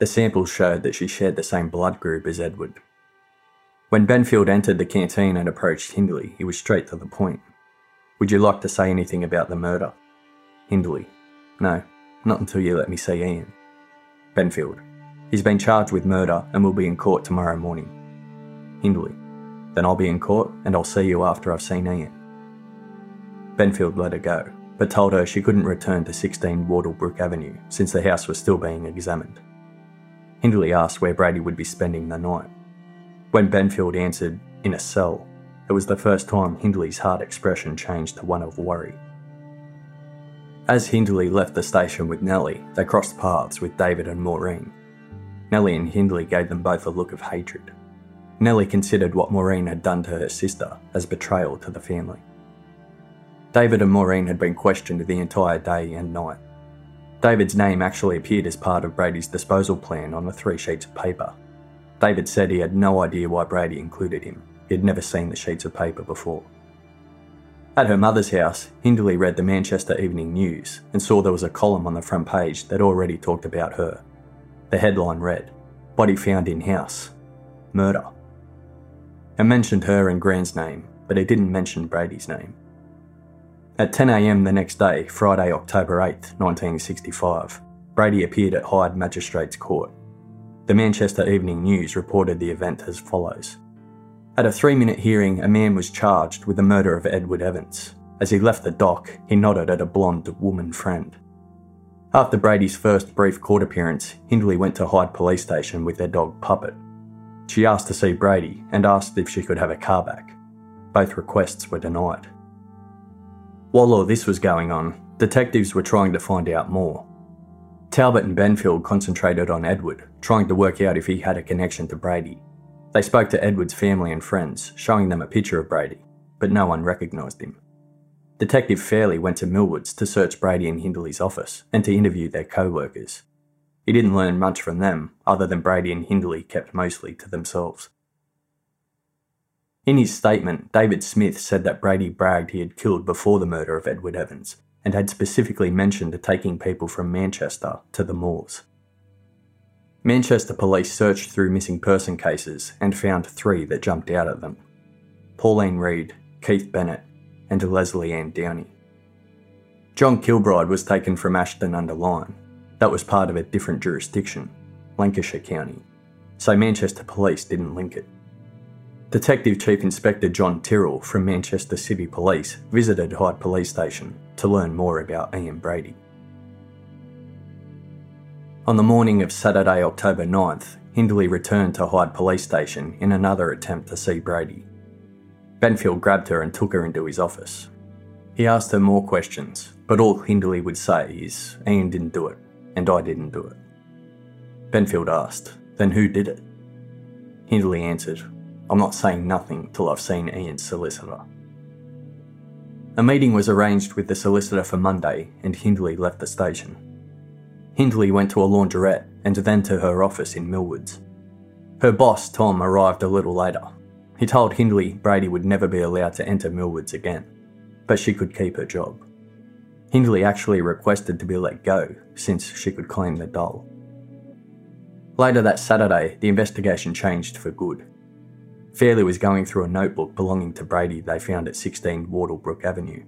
S1: The samples showed that she shared the same blood group as Edward, when Benfield entered the canteen and approached Hindley, he was straight to the point. Would you like to say anything about the murder? Hindley. No, not until you let me see Ian. Benfield. He's been charged with murder and will be in court tomorrow morning. Hindley. Then I'll be in court and I'll see you after I've seen Ian. Benfield let her go, but told her she couldn't return to 16 Wardlebrook Avenue since the house was still being examined. Hindley asked where Brady would be spending the night. When Benfield answered, in a cell, it was the first time Hindley's hard expression changed to one of worry. As Hindley left the station with Nellie, they crossed paths with David and Maureen. Nellie and Hindley gave them both a look of hatred. Nellie considered what Maureen had done to her sister as betrayal to the family. David and Maureen had been questioned the entire day and night. David's name actually appeared as part of Brady's disposal plan on the three sheets of paper, David said he had no idea why Brady included him. He had never seen the sheets of paper before. At her mother's house, Hindley read the Manchester Evening News and saw there was a column on the front page that already talked about her. The headline read, Body found in house. murder. It mentioned her and Gran's name, but it didn't mention Brady's name. At 10am the next day, Friday, October 8, 1965, Brady appeared at Hyde Magistrates Court. The Manchester Evening News reported the event as follows. At a three minute hearing, a man was charged with the murder of Edward Evans. As he left the dock, he nodded at a blonde woman friend. After Brady's first brief court appearance, Hindley went to Hyde Police Station with their dog Puppet. She asked to see Brady and asked if she could have a car back. Both requests were denied. While all this was going on, detectives were trying to find out more. Talbot and Benfield concentrated on Edward, trying to work out if he had a connection to Brady. They spoke to Edward's family and friends, showing them a picture of Brady, but no one recognised him. Detective Fairley went to Millwards to search Brady and Hindley's office and to interview their co workers. He didn't learn much from them, other than Brady and Hindley kept mostly to themselves. In his statement, David Smith said that Brady bragged he had killed before the murder of Edward Evans and had specifically mentioned taking people from Manchester to the moors. Manchester police searched through missing person cases and found three that jumped out at them Pauline Reade, Keith Bennett, and Lesley Ann Downey. John Kilbride was taken from Ashton under Lyne. That was part of a different jurisdiction, Lancashire County, so Manchester police didn't link it. Detective Chief Inspector John Tyrrell from Manchester City Police visited Hyde Police Station to learn more about Ian Brady. On the morning of Saturday, October 9th, Hindley returned to Hyde Police Station in another attempt to see Brady. Benfield grabbed her and took her into his office. He asked her more questions, but all Hindley would say is, Ian didn't do it, and I didn't do it. Benfield asked, Then who did it? Hindley answered, I'm not saying nothing till I've seen Ian's solicitor. A meeting was arranged with the solicitor for Monday, and Hindley left the station. Hindley went to a laundrette and then to her office in Millwards. Her boss, Tom, arrived a little later. He told Hindley Brady would never be allowed to enter Millwards again, but she could keep her job. Hindley actually requested to be let go since she could claim the doll. Later that Saturday, the investigation changed for good. Fairley was going through a notebook belonging to Brady they found at 16 Wardlebrook Avenue.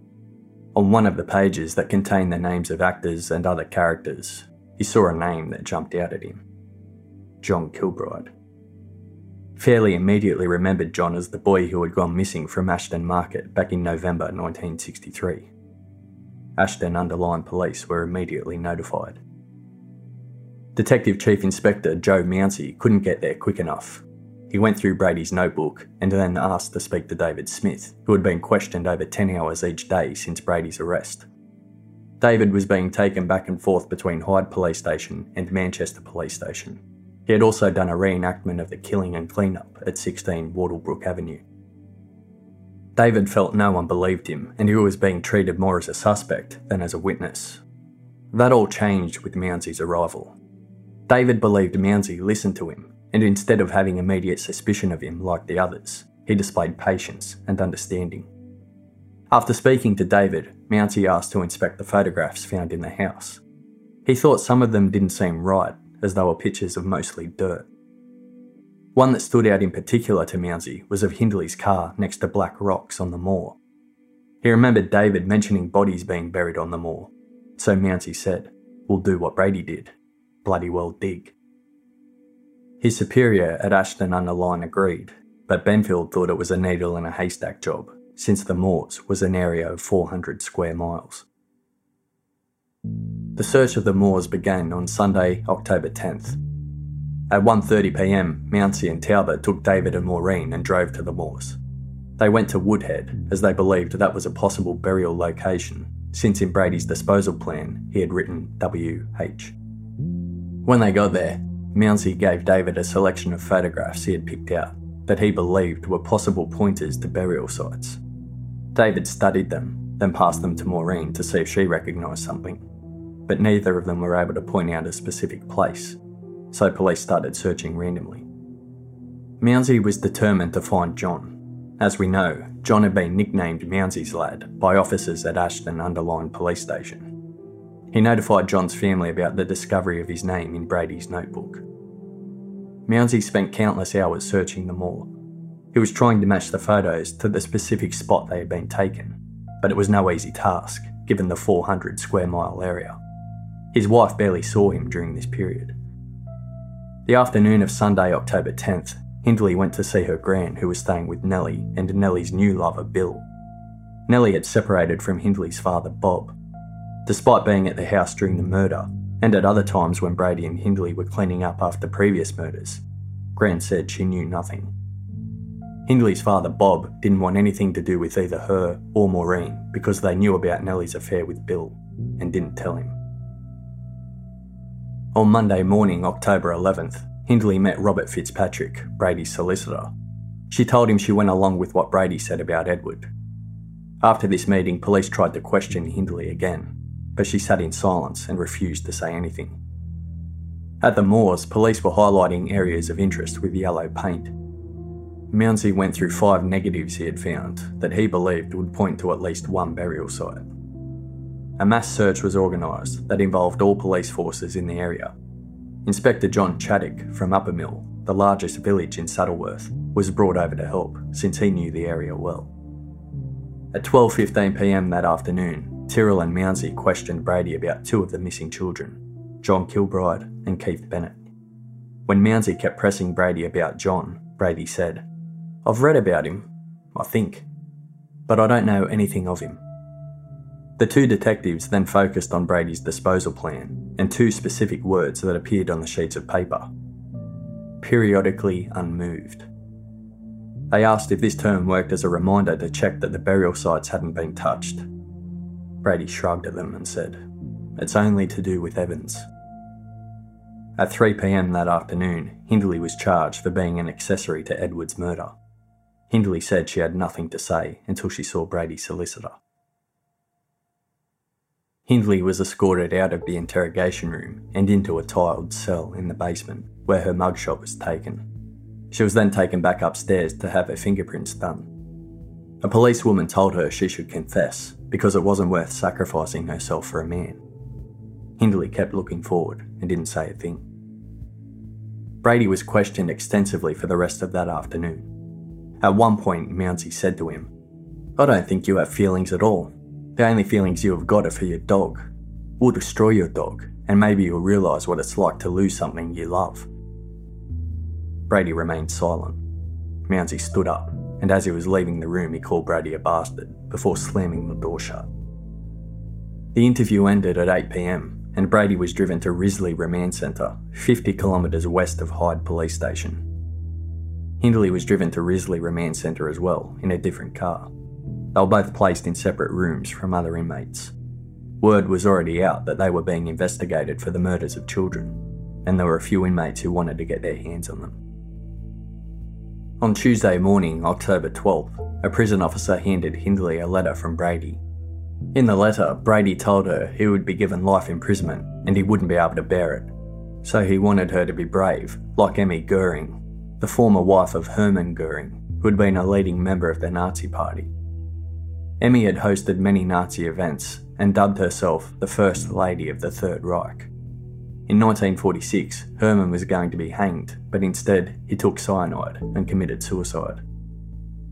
S1: On one of the pages that contained the names of actors and other characters, he saw a name that jumped out at him John Kilbride. Fairley immediately remembered John as the boy who had gone missing from Ashton Market back in November 1963. Ashton Under Lyne police were immediately notified. Detective Chief Inspector Joe Mounsey couldn't get there quick enough he went through Brady's notebook and then asked to speak to David Smith, who had been questioned over 10 hours each day since Brady's arrest. David was being taken back and forth between Hyde Police Station and Manchester Police Station. He had also done a reenactment of the killing and cleanup at 16 Wardlebrook Avenue. David felt no one believed him and he was being treated more as a suspect than as a witness. That all changed with Mounsey's arrival. David believed Mounsey listened to him and instead of having immediate suspicion of him like the others, he displayed patience and understanding. After speaking to David, Mounsey asked to inspect the photographs found in the house. He thought some of them didn't seem right, as they were pictures of mostly dirt. One that stood out in particular to Mounsey was of Hindley's car next to black rocks on the moor. He remembered David mentioning bodies being buried on the moor, so Mounsey said, We'll do what Brady did. Bloody well dig. His superior at Ashton under Lyne agreed, but Benfield thought it was a needle in a haystack job, since the moors was an area of 400 square miles. The search of the moors began on Sunday, October 10th. At 1.30pm, Mounsey and Talbot took David and Maureen and drove to the moors. They went to Woodhead, as they believed that was a possible burial location, since in Brady's disposal plan he had written WH. When they got there, Mounsey gave David a selection of photographs he had picked out that he believed were possible pointers to burial sites. David studied them, then passed them to Maureen to see if she recognised something, but neither of them were able to point out a specific place, so police started searching randomly. Mounsey was determined to find John. As we know, John had been nicknamed Mounsey's lad by officers at Ashton Under Lyne Police Station. He notified John's family about the discovery of his name in Brady's notebook. Mounsey spent countless hours searching the all. He was trying to match the photos to the specific spot they had been taken, but it was no easy task given the 400 square mile area. His wife barely saw him during this period. The afternoon of Sunday, October 10th, Hindley went to see her gran, who was staying with Nellie and Nellie's new lover, Bill. Nellie had separated from Hindley's father, Bob. Despite being at the house during the murder, and at other times when Brady and Hindley were cleaning up after previous murders, Gran said she knew nothing. Hindley's father, Bob, didn't want anything to do with either her or Maureen because they knew about Nellie's affair with Bill and didn't tell him. On Monday morning, October 11th, Hindley met Robert Fitzpatrick, Brady's solicitor. She told him she went along with what Brady said about Edward. After this meeting, police tried to question Hindley again, but she sat in silence and refused to say anything. At the moors, police were highlighting areas of interest with yellow paint. Mounsey went through five negatives he had found that he believed would point to at least one burial site. A mass search was organised that involved all police forces in the area Inspector John Chaddock from Uppermill, the largest village in Saddleworth, was brought over to help since he knew the area well. At 12:15 p.m. that afternoon, Tyrrell and Mounsey questioned Brady about two of the missing children, John Kilbride and Keith Bennett. When Mounsey kept pressing Brady about John, Brady said, "I've read about him, I think, but I don't know anything of him." The two detectives then focused on Brady's disposal plan and two specific words that appeared on the sheets of paper periodically unmoved. They asked if this term worked as a reminder to check that the burial sites hadn't been touched. Brady shrugged at them and said, It's only to do with Evans. At 3pm that afternoon, Hindley was charged for being an accessory to Edward's murder. Hindley said she had nothing to say until she saw Brady's solicitor. Hindley was escorted out of the interrogation room and into a tiled cell in the basement where her mugshot was taken. She was then taken back upstairs to have her fingerprints done. A policewoman told her she should confess because it wasn't worth sacrificing herself for a man. Hindley kept looking forward and didn't say a thing. Brady was questioned extensively for the rest of that afternoon. At one point, Mounsey said to him, I don't think you have feelings at all. The only feelings you have got are for your dog. We'll destroy your dog, and maybe you'll realise what it's like to lose something you love. Brady remained silent. Mounsey stood up, and as he was leaving the room, he called Brady a bastard before slamming the door shut. The interview ended at 8pm, and Brady was driven to Risley Remand Centre, 50 kilometres west of Hyde Police Station. Hindley was driven to Risley Remand Centre as well, in a different car. They were both placed in separate rooms from other inmates. Word was already out that they were being investigated for the murders of children, and there were a few inmates who wanted to get their hands on them. On Tuesday morning, October 12th, a prison officer handed Hindley a letter from Brady. In the letter, Brady told her he would be given life imprisonment and he wouldn't be able to bear it. So he wanted her to be brave, like Emmy Goering, the former wife of Hermann Goering, who had been a leading member of the Nazi Party. Emmy had hosted many Nazi events and dubbed herself the First Lady of the Third Reich. In 1946, Herman was going to be hanged, but instead he took cyanide and committed suicide.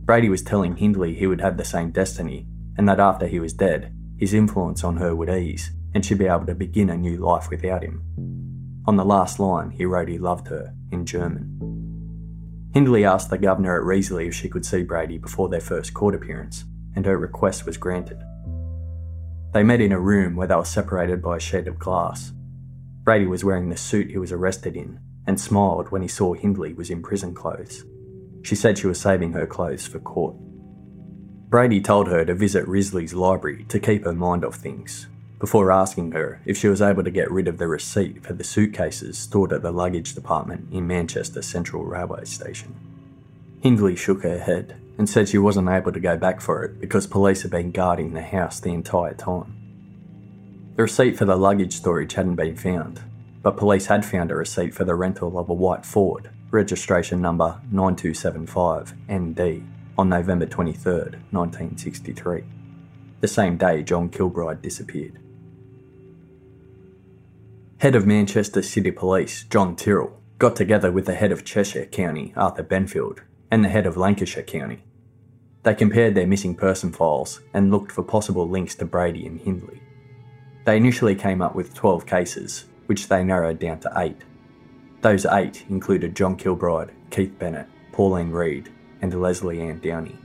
S1: Brady was telling Hindley he would have the same destiny, and that after he was dead, his influence on her would ease, and she'd be able to begin a new life without him. On the last line, he wrote he loved her in German. Hindley asked the governor at Risley if she could see Brady before their first court appearance, and her request was granted. They met in a room where they were separated by a sheet of glass. Brady was wearing the suit he was arrested in and smiled when he saw Hindley was in prison clothes. She said she was saving her clothes for court. Brady told her to visit Risley's library to keep her mind off things, before asking her if she was able to get rid of the receipt for the suitcases stored at the luggage department in Manchester Central Railway Station. Hindley shook her head and said she wasn't able to go back for it because police had been guarding the house the entire time. The receipt for the luggage storage hadn't been found, but police had found a receipt for the rental of a white Ford, registration number 9275ND, on November 23, 1963, the same day John Kilbride disappeared. Head of Manchester City Police, John Tyrrell, got together with the head of Cheshire County, Arthur Benfield, and the head of Lancashire County. They compared their missing person files and looked for possible links to Brady and Hindley. They initially came up with 12 cases, which they narrowed down to 8. Those 8 included John Kilbride, Keith Bennett, Pauline Reade, and Lesley Ann Downey.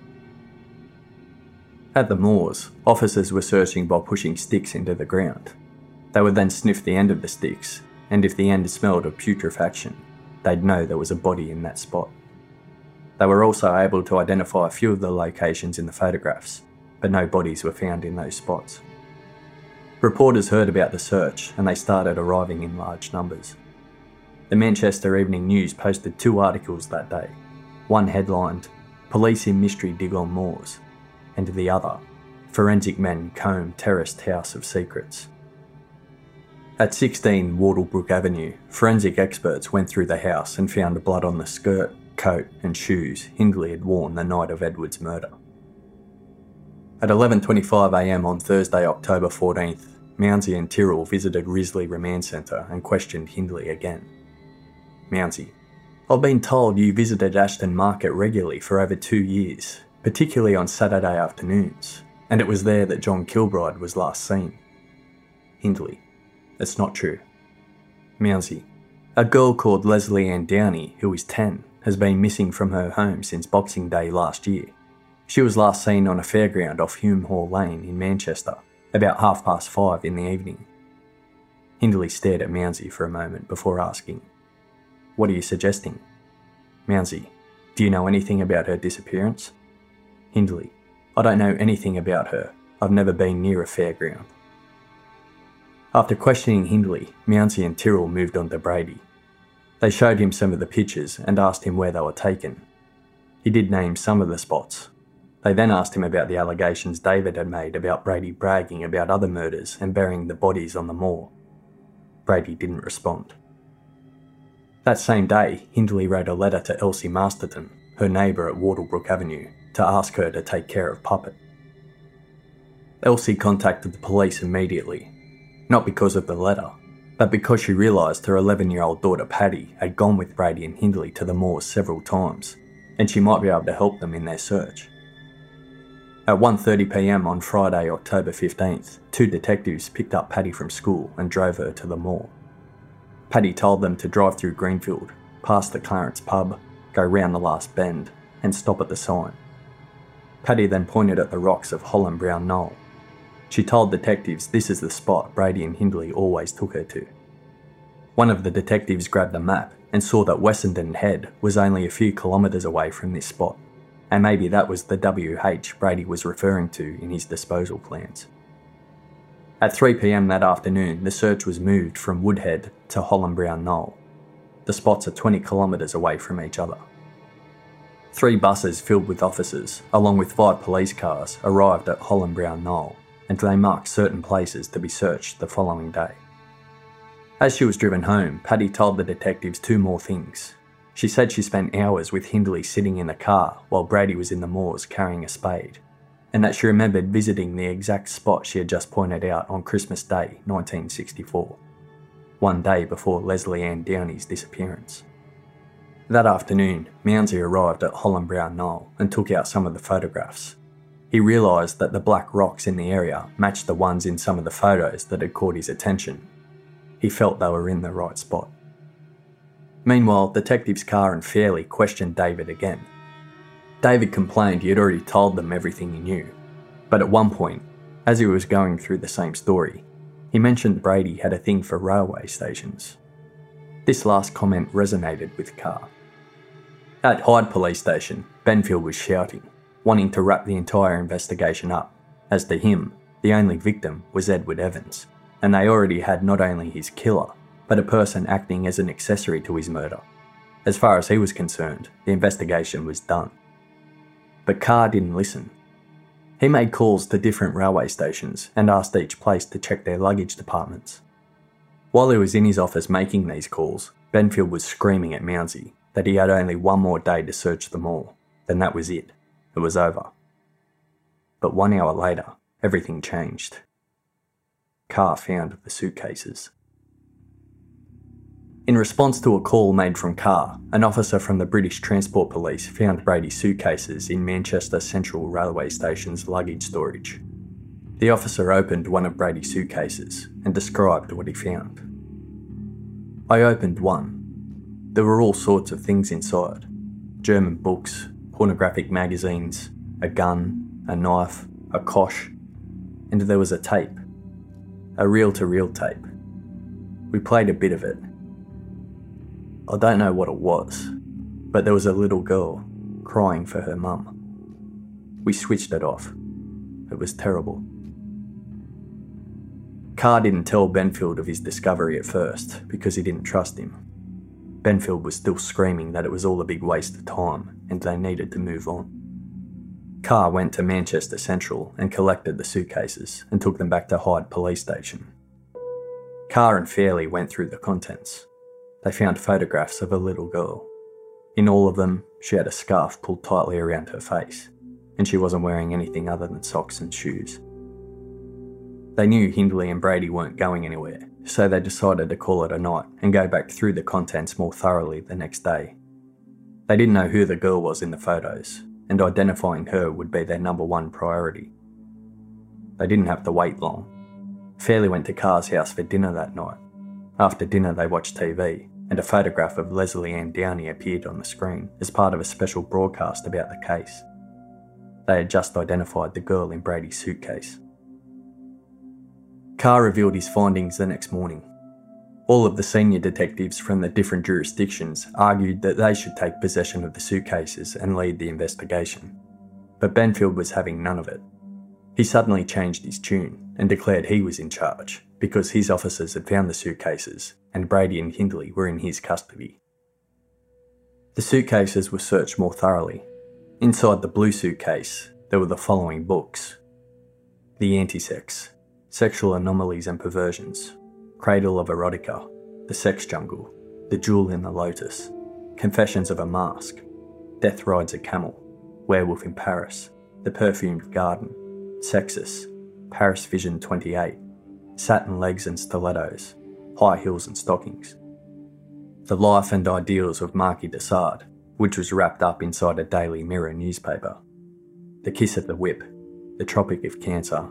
S1: At the moors, officers were searching by pushing sticks into the ground. They would then sniff the end of the sticks, and if the end smelled of putrefaction, they'd know there was a body in that spot. They were also able to identify a few of the locations in the photographs, but no bodies were found in those spots. Reporters heard about the search and they started arriving in large numbers. The Manchester Evening News posted two articles that day. One headlined, Police in Mystery Dig on Moors, and the other, Forensic Men Comb Terraced House of Secrets. At 16 Wardlebrook Avenue, forensic experts went through the house and found blood on the skirt, coat, and shoes Hindley had worn the night of Edward's murder. At 11.25am on Thursday, October 14th, Mounsey and Tyrrell visited Risley Remand Centre and questioned Hindley again. Mounsey, I've been told you visited Ashton Market regularly for over two years, particularly on Saturday afternoons, and it was there that John Kilbride was last seen. Hindley, it's not true. Mounsey. A girl called Lesley Ann Downey, who is 10, has been missing from her home since Boxing Day last year. She was last seen on a fairground off Hulme Hall Lane in Manchester, about half past five in the evening. Hindley stared at Mounsey for a moment before asking, What are you suggesting? Mounsey, do you know anything about her disappearance? Hindley, I don't know anything about her. I've never been near a fairground. After questioning Hindley, Mounsey and Tyrrell moved on to Brady. They showed him some of the pictures and asked him where they were taken. He did name some of the spots. They then asked him about the allegations David had made about Brady bragging about other murders and burying the bodies on the moor. Brady didn't respond. That same day, Hindley wrote a letter to Elsie Masterton, her neighbour at Wardlebrook Avenue, to ask her to take care of Puppet. Elsie contacted the police immediately not because of the letter, but because she realised her 11 year old daughter Patty had gone with Brady and Hindley to the moors several times, and she might be able to help them in their search. At 1.30pm on Friday, October 15th, two detectives picked up Patty from school and drove her to the moor. Patty told them to drive through Greenfield, past the Clarence pub, go round the last bend, and stop at the sign. Patty then pointed at the rocks of Hollin Brown Knoll she told detectives this is the spot Brady and Hindley always took her to. One of the detectives grabbed a map and saw that Wessenden Head was only a few kilometres away from this spot, and maybe that was the WH Brady was referring to in his disposal plans. At 3pm that afternoon, the search was moved from Woodhead to Hollin Brown Knoll. The spots are 20 kilometres away from each other. Three buses filled with officers, along with five police cars, arrived at Hollin Brown Knoll and they marked certain places to be searched the following day. As she was driven home, Patty told the detectives two more things. She said she spent hours with Hindley sitting in the car while Brady was in the moors carrying a spade, and that she remembered visiting the exact spot she had just pointed out on Christmas Day 1964, one day before Lesley Ann Downey's disappearance. That afternoon, Mounsey arrived at Hollin Brown Knoll and took out some of the photographs, he realised that the black rocks in the area matched the ones in some of the photos that had caught his attention. He felt they were in the right spot. Meanwhile, detectives Carr and Fairley questioned David again. David complained he had already told them everything he knew, but at one point, as he was going through the same story, he mentioned Brady had a thing for railway stations. This last comment resonated with Carr. At Hyde Police Station, Benfield was shouting, wanting to wrap the entire investigation up, as to him, the only victim was Edward Evans, and they already had not only his killer, but a person acting as an accessory to his murder. As far as he was concerned, the investigation was done. But Carr didn't listen. He made calls to different railway stations and asked each place to check their luggage departments. While he was in his office making these calls, Benfield was screaming at Mounsey that he had only one more day to search them all, then that was it. It was over. But one hour later, everything changed. Carr found the suitcases. In response to a call made from Carr, an officer from the British Transport Police found Brady's suitcases in Manchester Central Railway Station's luggage storage. The officer opened one of Brady's suitcases and described what he found. I opened one. There were all sorts of things inside German books, pornographic magazines, a gun, a knife, a kosh, and there was a tape. A reel to reel tape. We played a bit of it. I don't know what it was, but there was a little girl crying for her mum. We switched it off. It was terrible. Carr didn't tell Benfield of his discovery at first because he didn't trust him. Benfield was still screaming that it was all a big waste of time and they needed to move on. Carr went to Manchester Central and collected the suitcases and took them back to Hyde Police Station. Carr and Fairley went through the contents. They found photographs of a little girl. In all of them, she had a scarf pulled tightly around her face, and she wasn't wearing anything other than socks and shoes. They knew Hindley and Brady weren't going anywhere, so they decided to call it a night and go back through the contents more thoroughly the next day. They didn't know who the girl was in the photos, and identifying her would be their number one priority. They didn't have to wait long. Fairley went to Carr's house for dinner that night. After dinner, they watched TV, and a photograph of Lesley Ann Downey appeared on the screen as part of a special broadcast about the case. They had just identified the girl in Brady's suitcase. Carr revealed his findings the next morning. All of the senior detectives from the different jurisdictions argued that they should take possession of the suitcases and lead the investigation. But Benfield was having none of it. He suddenly changed his tune and declared he was in charge because his officers had found the suitcases and Brady and Hindley were in his custody. The suitcases were searched more thoroughly. Inside the blue suitcase, there were the following books The Anti-Sex, Sexual Anomalies and Perversions, Cradle of Erotica, The Sex Jungle, The Jewel in the Lotus, Confessions of a Mask, Death Rides a Camel, Werewolf in Paris, The Perfumed Garden, Sexus, Paris Vision 28, Satin Legs and Stilettos, High Heels and Stockings. The Life and Ideals of Marquis de Sade, which was wrapped up inside a Daily Mirror newspaper. The Kiss of the Whip, The Tropic of Cancer,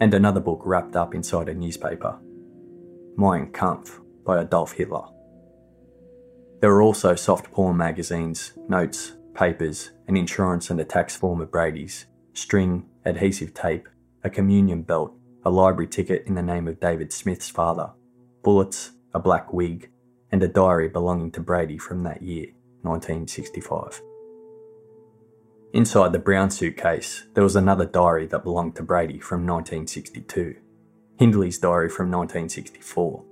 S1: and another book wrapped up inside a newspaper Mein Kampf by Adolf Hitler. There were also soft porn magazines, notes, papers, an insurance and a tax form of Brady's, string, adhesive tape, a communion belt, a library ticket in the name of David Smith's father, bullets, a black wig, and a diary belonging to Brady from that year, 1965. Inside the brown suitcase, there was another diary that belonged to Brady from 1962, Hindley's diary from 1964,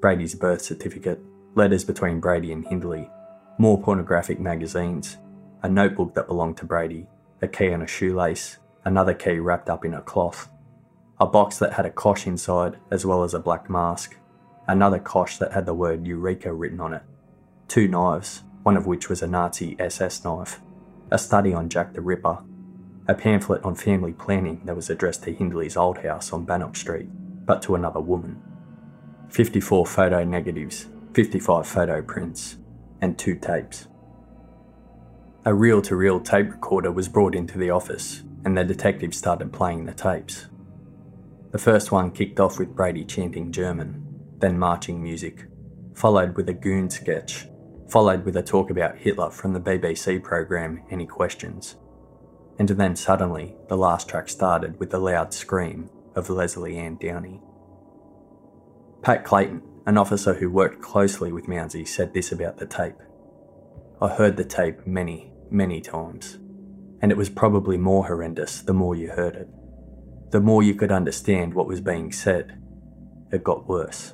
S1: Brady's birth certificate, letters between Brady and Hindley, more pornographic magazines, a notebook that belonged to Brady, a key on a shoelace, another key wrapped up in a cloth, a box that had a kosh inside as well as a black mask, another kosh that had the word Eureka written on it, two knives, one of which was a Nazi SS knife, a study on Jack the Ripper, a pamphlet on family planning that was addressed to Hindley's old house on Bannock Street, but to another woman, 54 photo negatives, 55 photo prints, and two tapes. A reel to reel tape recorder was brought into the office, and the detectives started playing the tapes. The first one kicked off with Brady chanting German, then marching music, followed with a goon sketch followed with a talk about Hitler from the BBC program Any Questions. And then suddenly, the last track started with the loud scream of Lesley Ann Downey. Pat Clayton, an officer who worked closely with Mounsey, said this about the tape. I heard the tape many, many times, and it was probably more horrendous the more you heard it. The more you could understand what was being said, it got worse.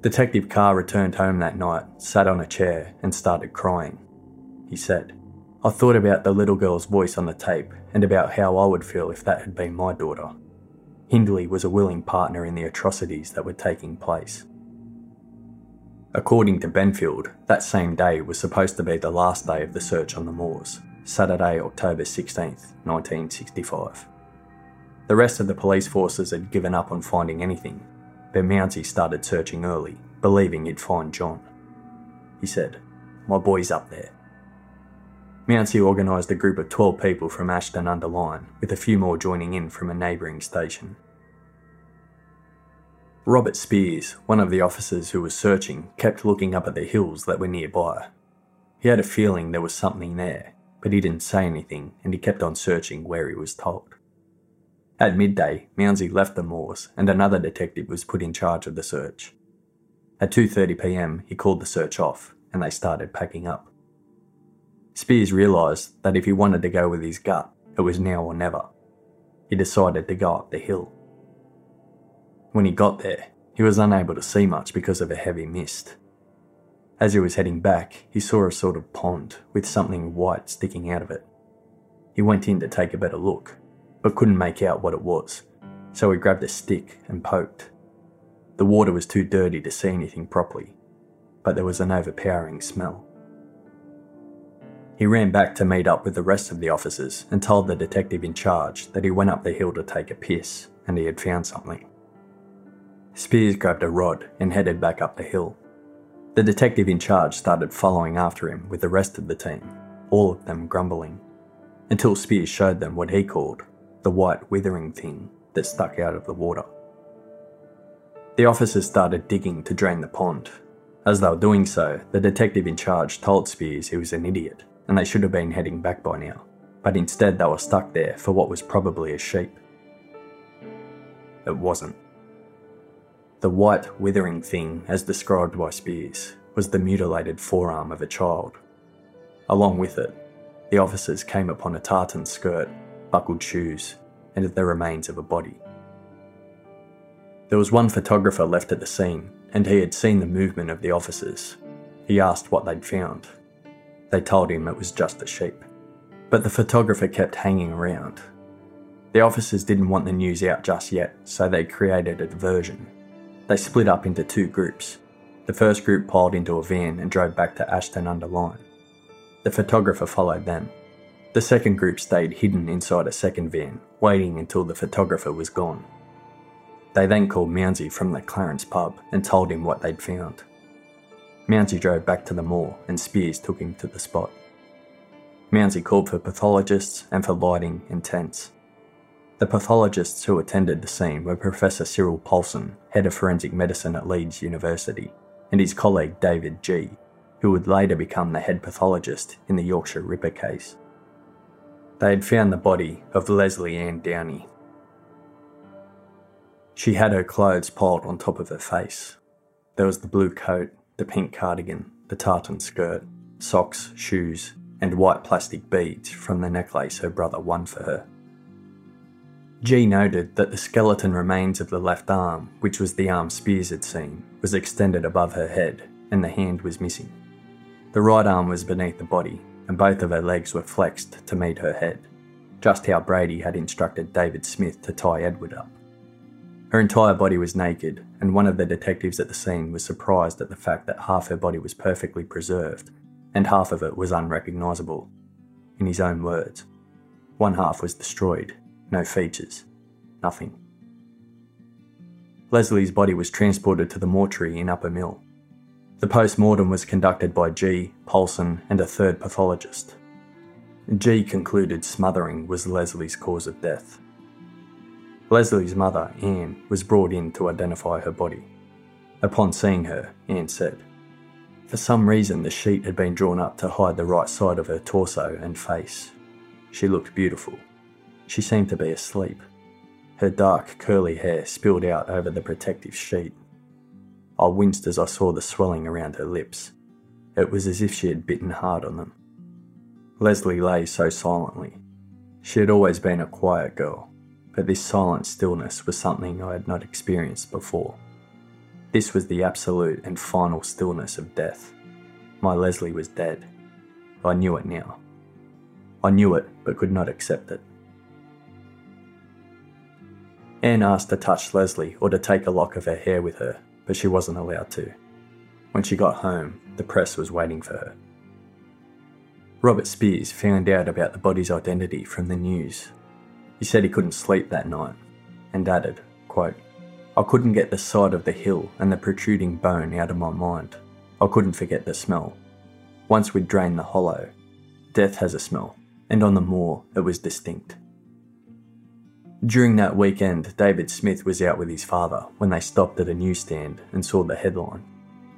S1: Detective Carr returned home that night, sat on a chair, and started crying. He said, I thought about the little girl's voice on the tape and about how I would feel if that had been my daughter. Hindley was a willing partner in the atrocities that were taking place. According to Benfield, that same day was supposed to be the last day of the search on the moors, Saturday, October 16, 1965. The rest of the police forces had given up on finding anything but Mounsey started searching early believing he'd find John. He said, My boy's up there. Mounsey organised a group of 12 people from Ashton under Lyne, with a few more joining in from a neighbouring station. Robert Spears, one of the officers who was searching, kept looking up at the hills that were nearby. He had a feeling there was something there, but he didn't say anything and he kept on searching where he was told. At midday, Mounsey left the moors and another detective was put in charge of the search. At 2:30 p.m., he called the search off and they started packing up. Spears realised that if he wanted to go with his gut, it was now or never. He decided to go up the hill. When he got there, he was unable to see much because of a heavy mist. As he was heading back, he saw a sort of pond with something white sticking out of it. He went in to take a better look, but couldn't make out what it was, so he grabbed a stick and poked. The water was too dirty to see anything properly, but there was an overpowering smell. He ran back to meet up with the rest of the officers and told the detective in charge that he went up the hill to take a piss and he had found something. Spears grabbed a rod and headed back up the hill. The detective in charge started following after him with the rest of the team, all of them grumbling, until Spears showed them what he called the white withering thing that stuck out of the water. The officers started digging to drain the pond. As they were doing so, the detective in charge told Spears he was an idiot and they should have been heading back by now, but instead they were stuck there for what was probably a sheep. It wasn't. The white, withering thing, as described by Spears, was the mutilated forearm of a child. Along with it, the officers came upon a tartan skirt, buckled shoes, and the remains of a body. There was one photographer left at the scene, and he had seen the movement of the officers. He asked what they'd found, they told him it was just a sheep. But the photographer kept hanging around. The officers didn't want the news out just yet, so they created a diversion. They split up into two groups. The first group piled into a van and drove back to Ashton under Lyne. The photographer followed them. The second group stayed hidden inside a second van, waiting until the photographer was gone. They then called Mounsey from the Clarence pub and told him what they'd found. Mounsey drove back to the moor and Spears took him to the spot. Mounsey called for pathologists and for lighting and tents. The pathologists who attended the scene were Professor Cyril Polson, head of forensic medicine at Leeds University, and his colleague David Gee., who would later become the head pathologist in the Yorkshire Ripper case. They had found the body of Lesley Ann Downey. She had her clothes piled on top of her face. There was the blue coat the pink cardigan, the tartan skirt, socks, shoes, and white plastic beads from the necklace her brother won for her. Gee noted that the skeleton remains of the left arm, which was the arm Spears had seen, was extended above her head, and the hand was missing. The right arm was beneath the body, and both of her legs were flexed to meet her head, just how Brady had instructed David Smith to tie Edward up. Her entire body was naked, and one of the detectives at the scene was surprised at the fact that half her body was perfectly preserved, and half of it was unrecognisable. In his own words, one half was destroyed, no features, nothing. Lesley's body was transported to the mortuary in Uppermill. The post mortem was conducted by Gee, Polson, and a third pathologist. Gee concluded smothering was Lesley's cause of death. Lesley's mother, Anne, was brought in to identify her body. Upon seeing her, Anne said, For some reason, the sheet had been drawn up to hide the right side of her torso and face. She looked beautiful. She seemed to be asleep. Her dark, curly hair spilled out over the protective sheet. I winced as I saw the swelling around her lips. It was as if she had bitten hard on them. Lesley lay so silently. She had always been a quiet girl, but this silent stillness was something I had not experienced before. This was the absolute and final stillness of death. My Lesley was dead. I knew it now. I knew it, but could not accept it. Anne asked to touch Lesley or to take a lock of her hair with her, but she wasn't allowed to. When she got home, the press was waiting for her. Robert Spears found out about the body's identity from the news he said he couldn't sleep that night and added, quote, I couldn't get the sight of the hill and the protruding bone out of my mind. I couldn't forget the smell. Once we'd drained the hollow, death has a smell, and on the moor it was distinct. During that weekend, David Smith was out with his father when they stopped at a newsstand and saw the headline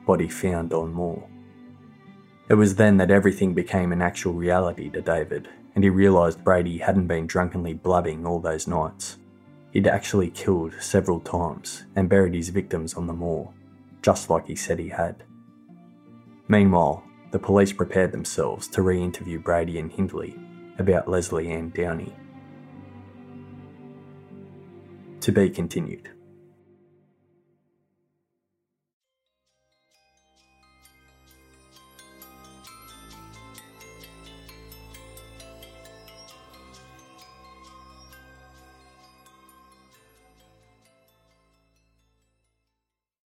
S1: Body Found on Moor. It was then that everything became an actual reality to David, and he realised Brady hadn't been drunkenly blubbing all those nights. He'd actually killed several times and buried his victims on the moor, just like he said he had. Meanwhile, the police prepared themselves to re interview Brady and Hindley about Lesley Ann Downey. To be continued.